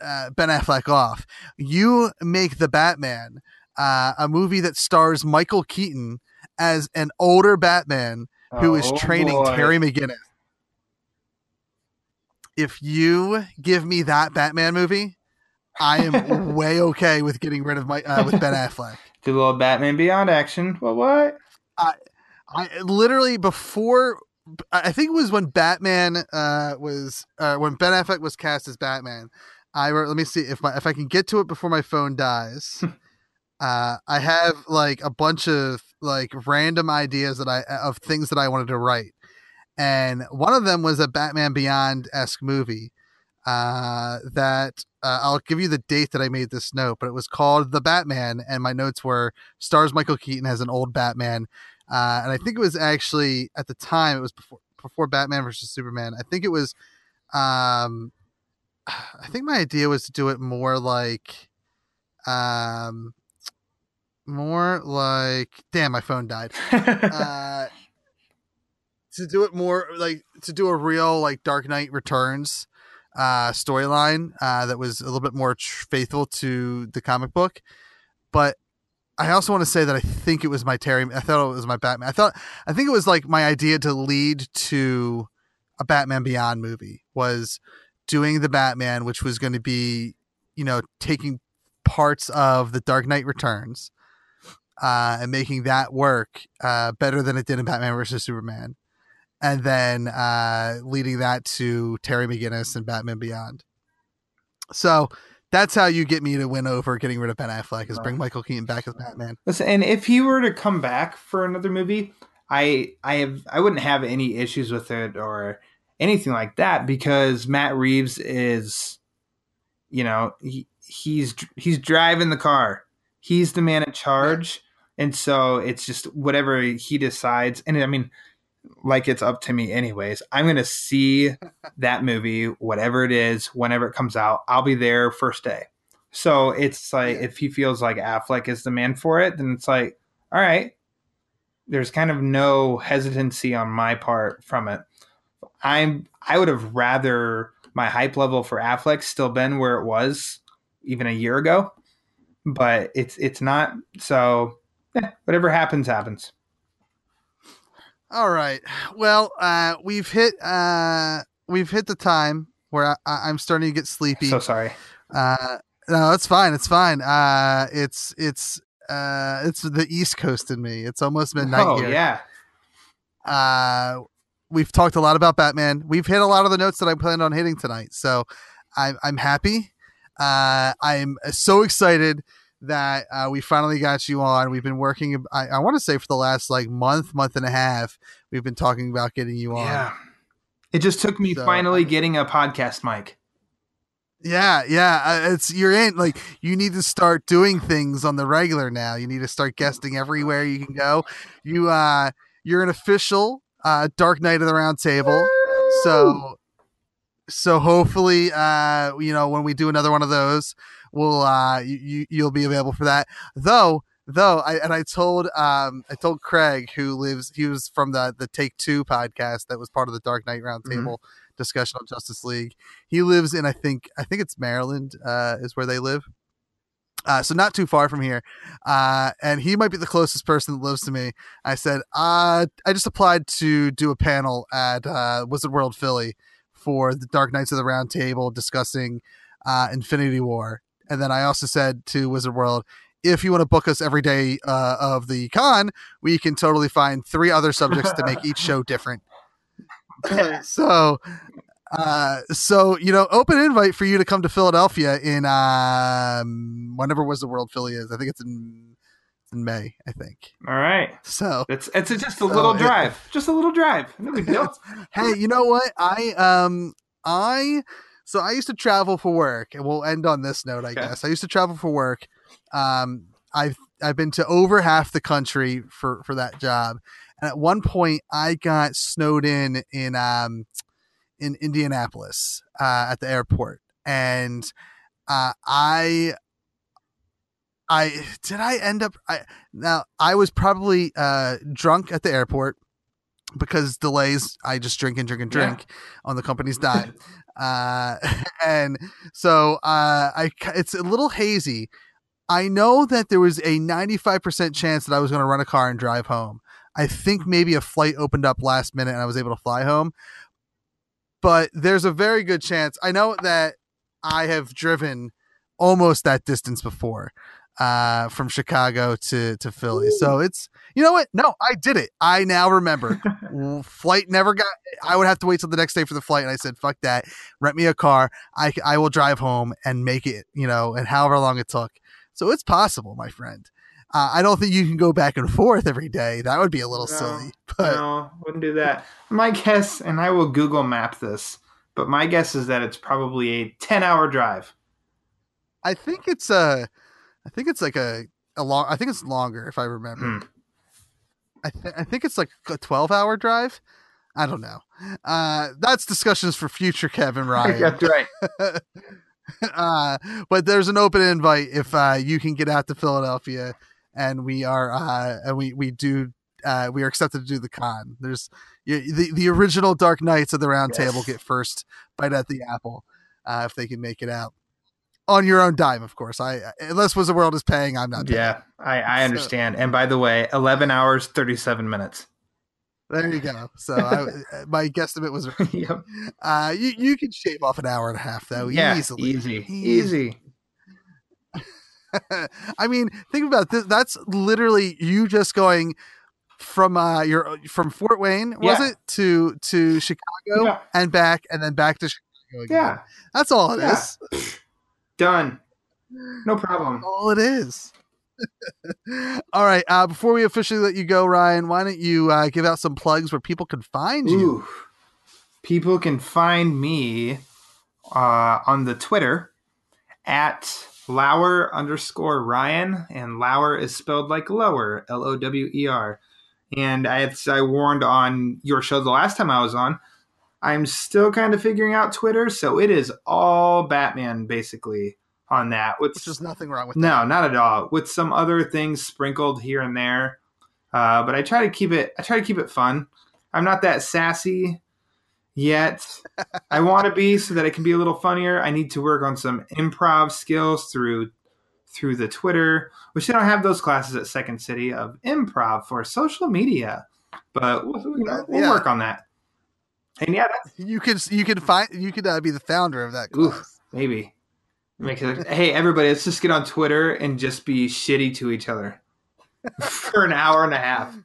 uh, Ben Affleck off. You make the Batman uh, a movie that stars Michael Keaton as an older Batman who is Oh, training boy. Terry McGinnis. If you give me that Batman movie, I am way okay with getting rid of my uh, with Ben Affleck. Do a little Batman Beyond action. Well, what? I I literally before I I think it was when Batman uh, was uh, when Ben Affleck was cast as Batman. I wrote, let me see if my if I can get to it before my phone dies. uh, I have like a bunch of like random ideas that I of things that I wanted to write, and one of them was a Batman Beyond esque movie. Uh, that uh, I'll give you the date that I made this note, but it was called The Batman, and my notes were stars Michael Keaton as an old Batman uh, and I think it was actually at the time it was before before Batman versus Superman. I think it was, um, I think my idea was to do it more like, um, more like. Damn, my phone died. Uh, to do it more like to do a real like Dark Knight Returns uh storyline uh that was a little bit more tr- faithful to the comic book but I also want to say that I think it was my Terry I thought it was my Batman I thought I think it was like my idea to lead to a Batman Beyond movie was doing the Batman which was going to be you know taking parts of the Dark Knight Returns uh, and making that work uh, better than it did in Batman versus Superman, and then uh, leading that to Terry McGinnis and Batman Beyond. So that's how you get me to win over getting rid of Ben Affleck is bring Michael Keaton back as Batman. Listen, and if he were to come back for another movie, I I have I wouldn't have any issues with it or anything like that because Matt Reeves is, you know, he, he's he's driving the car. He's the man in charge, and so it's just whatever he decides. And I mean, like it's up to me anyways. I'm gonna see that movie, whatever it is, whenever it comes out. I'll be there first day. So it's like if he feels like Affleck is the man for it, then it's like, all right. There's kind of no hesitancy on my part from it. I'm I would have rather my hype level for Affleck still been where it was even a year ago, but it's it's not. So yeah, whatever happens, happens. All right. Well, uh, we've hit uh, we've hit the time where I, I'm starting to get sleepy. So sorry. Uh, no, it's fine. It's fine. Uh, it's it's uh, it's the East Coast in me. It's almost midnight oh here. yeah. Uh, we've talked a lot about Batman. We've hit a lot of the notes that I planned on hitting tonight. So I'm I'm happy. Uh, I'm so excited that uh, we finally got you on. We've been working. I, I want to say for the last like month, month and a half, we've been talking about getting you on. Yeah. It just took me So, finally getting a podcast mic. Yeah, yeah. Uh, it's you're in. Like you need to start doing things on the regular now. You need to start guesting everywhere you can go. You uh, you're an official uh, Dark Knight of the Round Table. So, so hopefully, uh, you know, when we do another one of those, we'll uh, you, you you'll be available for that. Though, though, I and I told um I told Craig who lives he was from the the Take Two podcast that was part of the Dark Knight Roundtable discussion on Justice League. He lives in I think I think it's Maryland uh, is where they live. Uh, so not too far from here, uh, and he might be the closest person that lives to me. I said, uh, I just applied to do a panel at uh, Wizard World Philly for the Dark Knights of the Round Table discussing uh, Infinity War, and then I also said to Wizard World, if you want to book us every day uh, of the con, we can totally find three other subjects to make each show different. so uh so you know open invite for you to come to philadelphia in um whenever Wizard World Philly is i think it's in in may i think All right. so It's it's just a So little it- drive. just a little drive. No big deal. hey you know what i um i so i used to travel for work and we'll end on this note i Okay. guess. I used to travel for work. Um i've i've been to over half the country for for that job. And at one point i got snowed in in um in indianapolis uh at the airport. And uh i i did i end up i now i was probably uh drunk at the airport because delays i just drink and drink and Yeah. drink on the company's dime. Uh and so uh I, it's a little hazy. I know that there was a 95% chance that i was going to run a car and drive home. I think maybe a flight opened up last minute and i was able to fly home. But there's a very good chance i know that i have driven almost that distance before uh from chicago to to philly. So it's you know what? No i did it. I now remember. Flight never got i would have to wait till the next day for the flight and i said fuck that. Rent me a car. I i will drive home and make it you know and however long it took. So it's possible my friend. Uh, i don't think you can go back and forth every day. That would be a little No, silly but no, wouldn't do that. My guess, and I will Google map this, but my guess is that it's probably a ten-hour drive. i think it's a i think it's like a a long i think it's longer if i remember Hmm. I, th- I think it's like a 12 hour drive i don't know uh that's discussions for future kevin ryan That's right. uh, but there's an open invite if uh, you can get out to Philadelphia, and we are uh, and we we do uh, we are accepted to do the con. There's you, the the original Dark Knights of the Round Yes. Table get first bite at the apple uh, if they can make it out on your own dime, of course. I unless Wizard World is paying, I'm not. Paying. Yeah, I, I So- understand. And by the way, 11 hours, 37 minutes. There you go. So I, my guesstimate was right. yep. Uh, you you can shave off an hour and a half though Yeah, easily. easy. Easy. I mean, think about this. That's literally you just going from uh your from Fort Wayne, was Yeah. it, to to Chicago Yeah. and back and then back to Chicago again. Yeah. That's all it is. Done. No problem. All it is. all right. Uh before we officially let you go, Ryan, why don't you uh give out some plugs where people can find you? Ooh. People can find me uh, on the Twitter at Lauer underscore Ryan, and Lauer is spelled like lower, L O W E R. And I, as I warned on your show the last time I was on, I'm still kind of figuring out Twitter, so it is all Batman basically on that. With Which is nothing wrong with no, that. not at all. With some other things sprinkled here and there, uh, but I try to keep it. I try to keep it fun. I'm not that sassy yet. I want to be so that it can be a little funnier. I need to work on some improv skills through through the Twitter, which they don't have those classes at Second City of improv for social media, but we'll, we'll, we'll Yeah. work on that. And yeah, You could you could find you could uh, be the founder of that Oof. maybe. Make it, hey, everybody, let's just get on Twitter and just be shitty to each other for an hour and a half.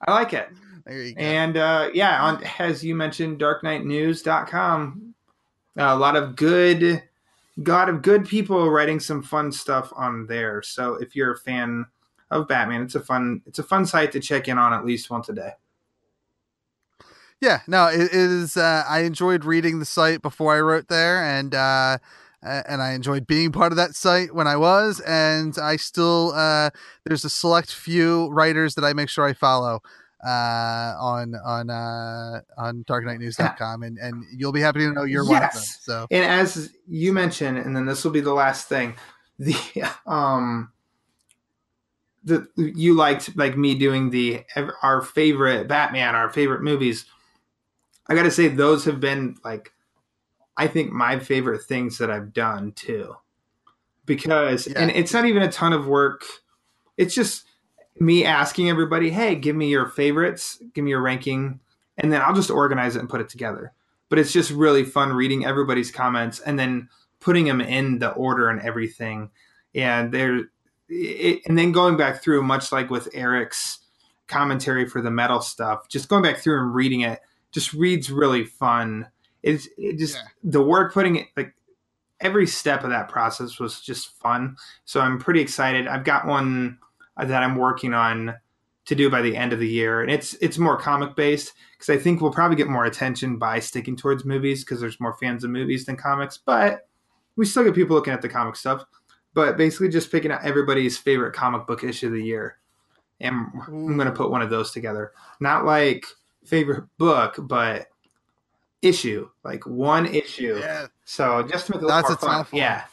I like it. There you go. And uh, yeah, on as you mentioned, darkknightnews.com. A lot of good, lot of good people writing some fun stuff on there. So if you're a fan of Batman, it's a fun, it's a fun site to check in on at least once a day. Yeah, no, it, is. Uh, I enjoyed reading the site before I wrote there, and uh, and I enjoyed being part of that site when I was, and I still uh, there's a select few writers that I make sure I follow uh, on on uh, on darkknightnews.com, and and you'll be happy to know you're one of them. Yes. So And as you mentioned, and then this will be the last thing, the um, the you liked like me doing the our favorite Batman, our favorite movies. I got to say those have been like I think my favorite things that I've done too. Because Yeah. and it's not even a ton of work. It's just me asking everybody, "Hey, give me your favorites, give me your ranking." And then I'll just organize it and put it together but it's just really fun reading everybody's comments and then putting them in the order and everything and there it, and then going back through much like with eric's commentary for the metal stuff just going back through and reading it just reads really fun it's it just Yeah. the work putting it like every step of that process was just fun so i'm pretty excited i've got one that i'm working on to do by the end of the year and it's it's more comic based because I think we'll probably get more attention by sticking towards movies because there's more fans of movies than comics. But we still get people looking at the comic stuff. But basically, just picking out everybody's favorite comic book issue of the year, and I'm going to put one of those together. Not like favorite book, but issue, like one issue. yeah, So just to make it a little That's more fun. one. Yeah,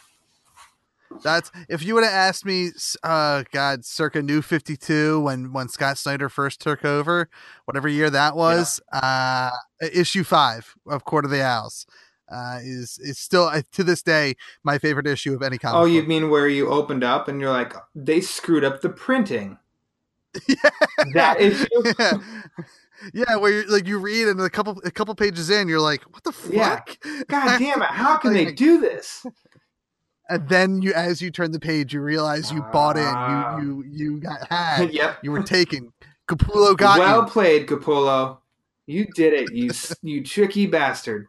that's if you would have asked me, uh, God, circa New Fifty Two, when when Scott Snyder first took over, whatever year that was, uh, issue five of Court of the Owls. Uh, is is still uh, to this day my favorite issue of any comic. Oh, you mean where you opened up and you're like, they screwed up the printing? Yeah. That issue? yeah. Yeah, where you're like you read and a couple a couple pages in, you're like, what the Yeah. fuck? God damn it! How can they do this? And then you, as you turn the page, you realize you bought Ah. in, you you you got had, yep. you were taken. Capullo got well you. played, Capullo. You did it, you you tricky bastard.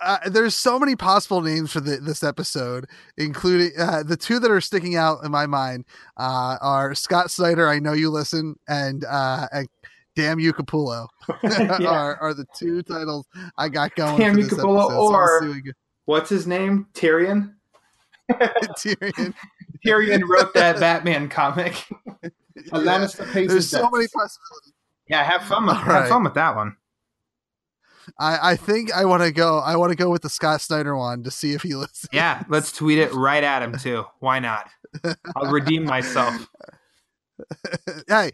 uh, there's so many possible names for the, this episode, including uh, the two that are sticking out in my mind uh, are Scott Snyder. I know you listen, and uh, and Damn You Capullo Yeah. are, are the two titles I got going. Damn You Capullo episode, so or- we'll What's his name? Tyrion. Tyrion. Tyrion wrote that Batman comic. Yeah. Lannister pays There's so debts. many possibilities. Yeah, have fun with All have right. fun with that one. I, I think I want to go. I want to go with the Scott Snyder one to see if he listens. Yeah, let's tweet it right at him too. Why not? I'll redeem myself. hey,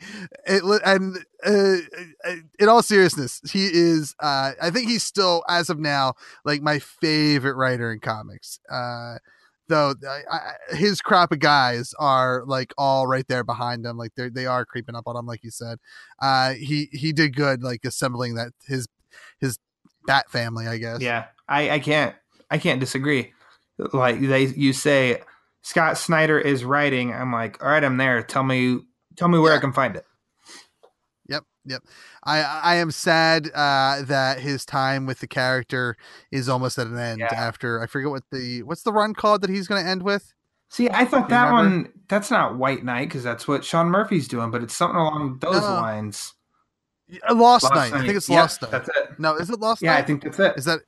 it, and uh, in all seriousness, he is. Uh, I think he's still, as of now, like my favorite writer in comics. Uh, though I, I, his crop of guys are like all right there behind him, like they they are creeping up on him, like you said. Uh, he he did good, like assembling that his his bat family, I guess. Yeah, I, I can't I can't disagree. Like they you say Scott Snyder is writing, I'm like, all right, I'm there. Tell me tell me where Yeah. I can find it. Yep, yep. I I am sad uh, that his time with the character is almost at an end. Yeah. After I forget what the what's the run called that he's going to end with. See, I thought that one that's not White Knight because that's what Sean Murphy's doing, but it's something along those No. lines. Uh, Lost, Night. I think it's Yep, Lost Night. That's it. No, is it Lost Yeah, Night? I think that's it. Is that?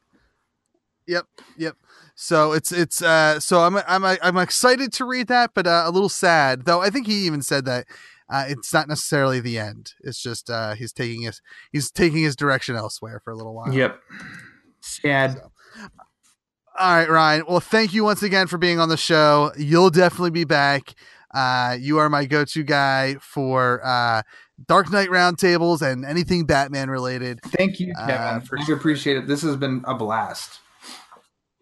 Yep, yep. So it's it's uh so I'm I'm I'm excited to read that, but uh, a little sad though. I think he even said that uh, it's not necessarily the end. It's just uh he's taking his he's taking his direction elsewhere for a little while. Yep. Sad. So- All right, Ryan. Well, thank you once again for being on the show. You'll definitely be back. Uh, you are my go-to guy for uh, Dark Knight roundtables and anything Batman related. Thank you, Kevin. Uh, for sure appreciate it. This has been a blast.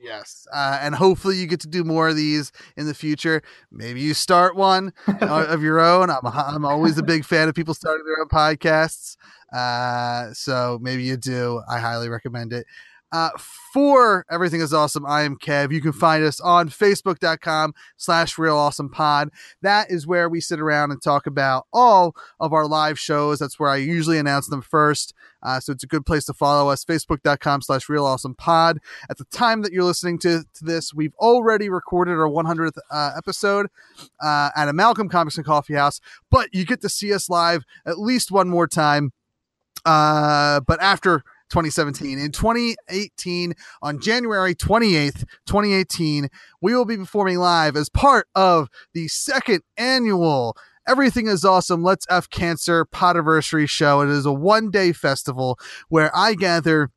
Yes, uh, and hopefully you get to do more of these in the future. Maybe you start one uh, of your own. I'm I'm always a big fan of people starting their own podcasts. Uh, so maybe you do. I highly recommend it. Uh, for everything is awesome. I am Kev. You can find us on Facebook.com slash Real Awesome Pod. That is where we sit around and talk about all of our live shows. That's where I usually announce them first. Uh, so it's a good place to follow us. Facebook.com slash Real Awesome Pod at the time that you're listening to, to this, we've already recorded our 100th uh, episode uh, at Amalgam Comics and Coffee House, but you get to see us live at least one more time. Uh, but after 2017, in 2018, on January 28th, 2018, we will be performing live as part of the second annual Everything is Awesome. Let's F Cancer Podiversary show. It is a one day festival where I gather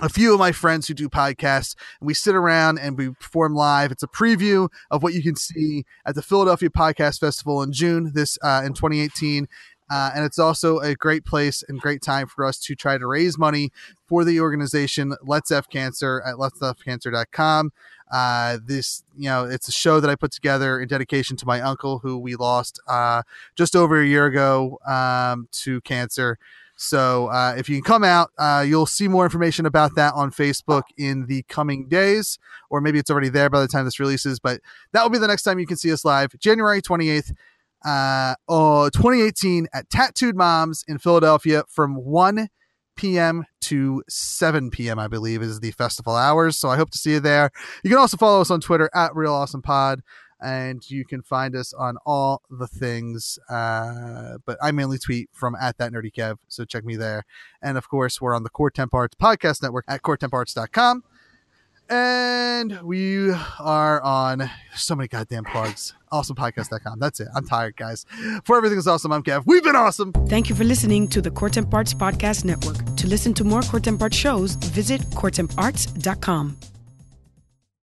a few of my friends who do podcasts and we sit around and we perform live. It's a preview of what you can see at the philadelphia podcast festival in june this uh, in 2018 uh, and it's also a great place and great time for us to try to raise money for the organization let's f cancer at let'sfcancer.com uh, this you know it's a show that i put together in dedication to my uncle who we lost uh, just over a year ago um, to cancer so uh, if you can come out, uh, you'll see more information about that on Facebook in the coming days, or maybe it's already there by the time this releases. But that will be the next time you can see us live, January 28th, uh, oh, 2018 at Tattooed Moms in Philadelphia from 1 p.m. to 7 p.m. I believe is the festival hours. So I hope to see you there. You can also follow us on Twitter at Real Awesome Pod and you can find us on all the things. Uh, but I mainly tweet from at that nerdy Kev, so check me there. And of course, we're on the Core Temp Arts podcast network at coretemparts.com. And we are on so many goddamn plugs. Awesomepodcast.com. That's it. I'm tired, guys. For everything is awesome, I'm Kev. We've been awesome. Thank you for listening to the Core Temp Arts Podcast Network. To listen to more Core Temp Arts shows, visit coretemparts.com.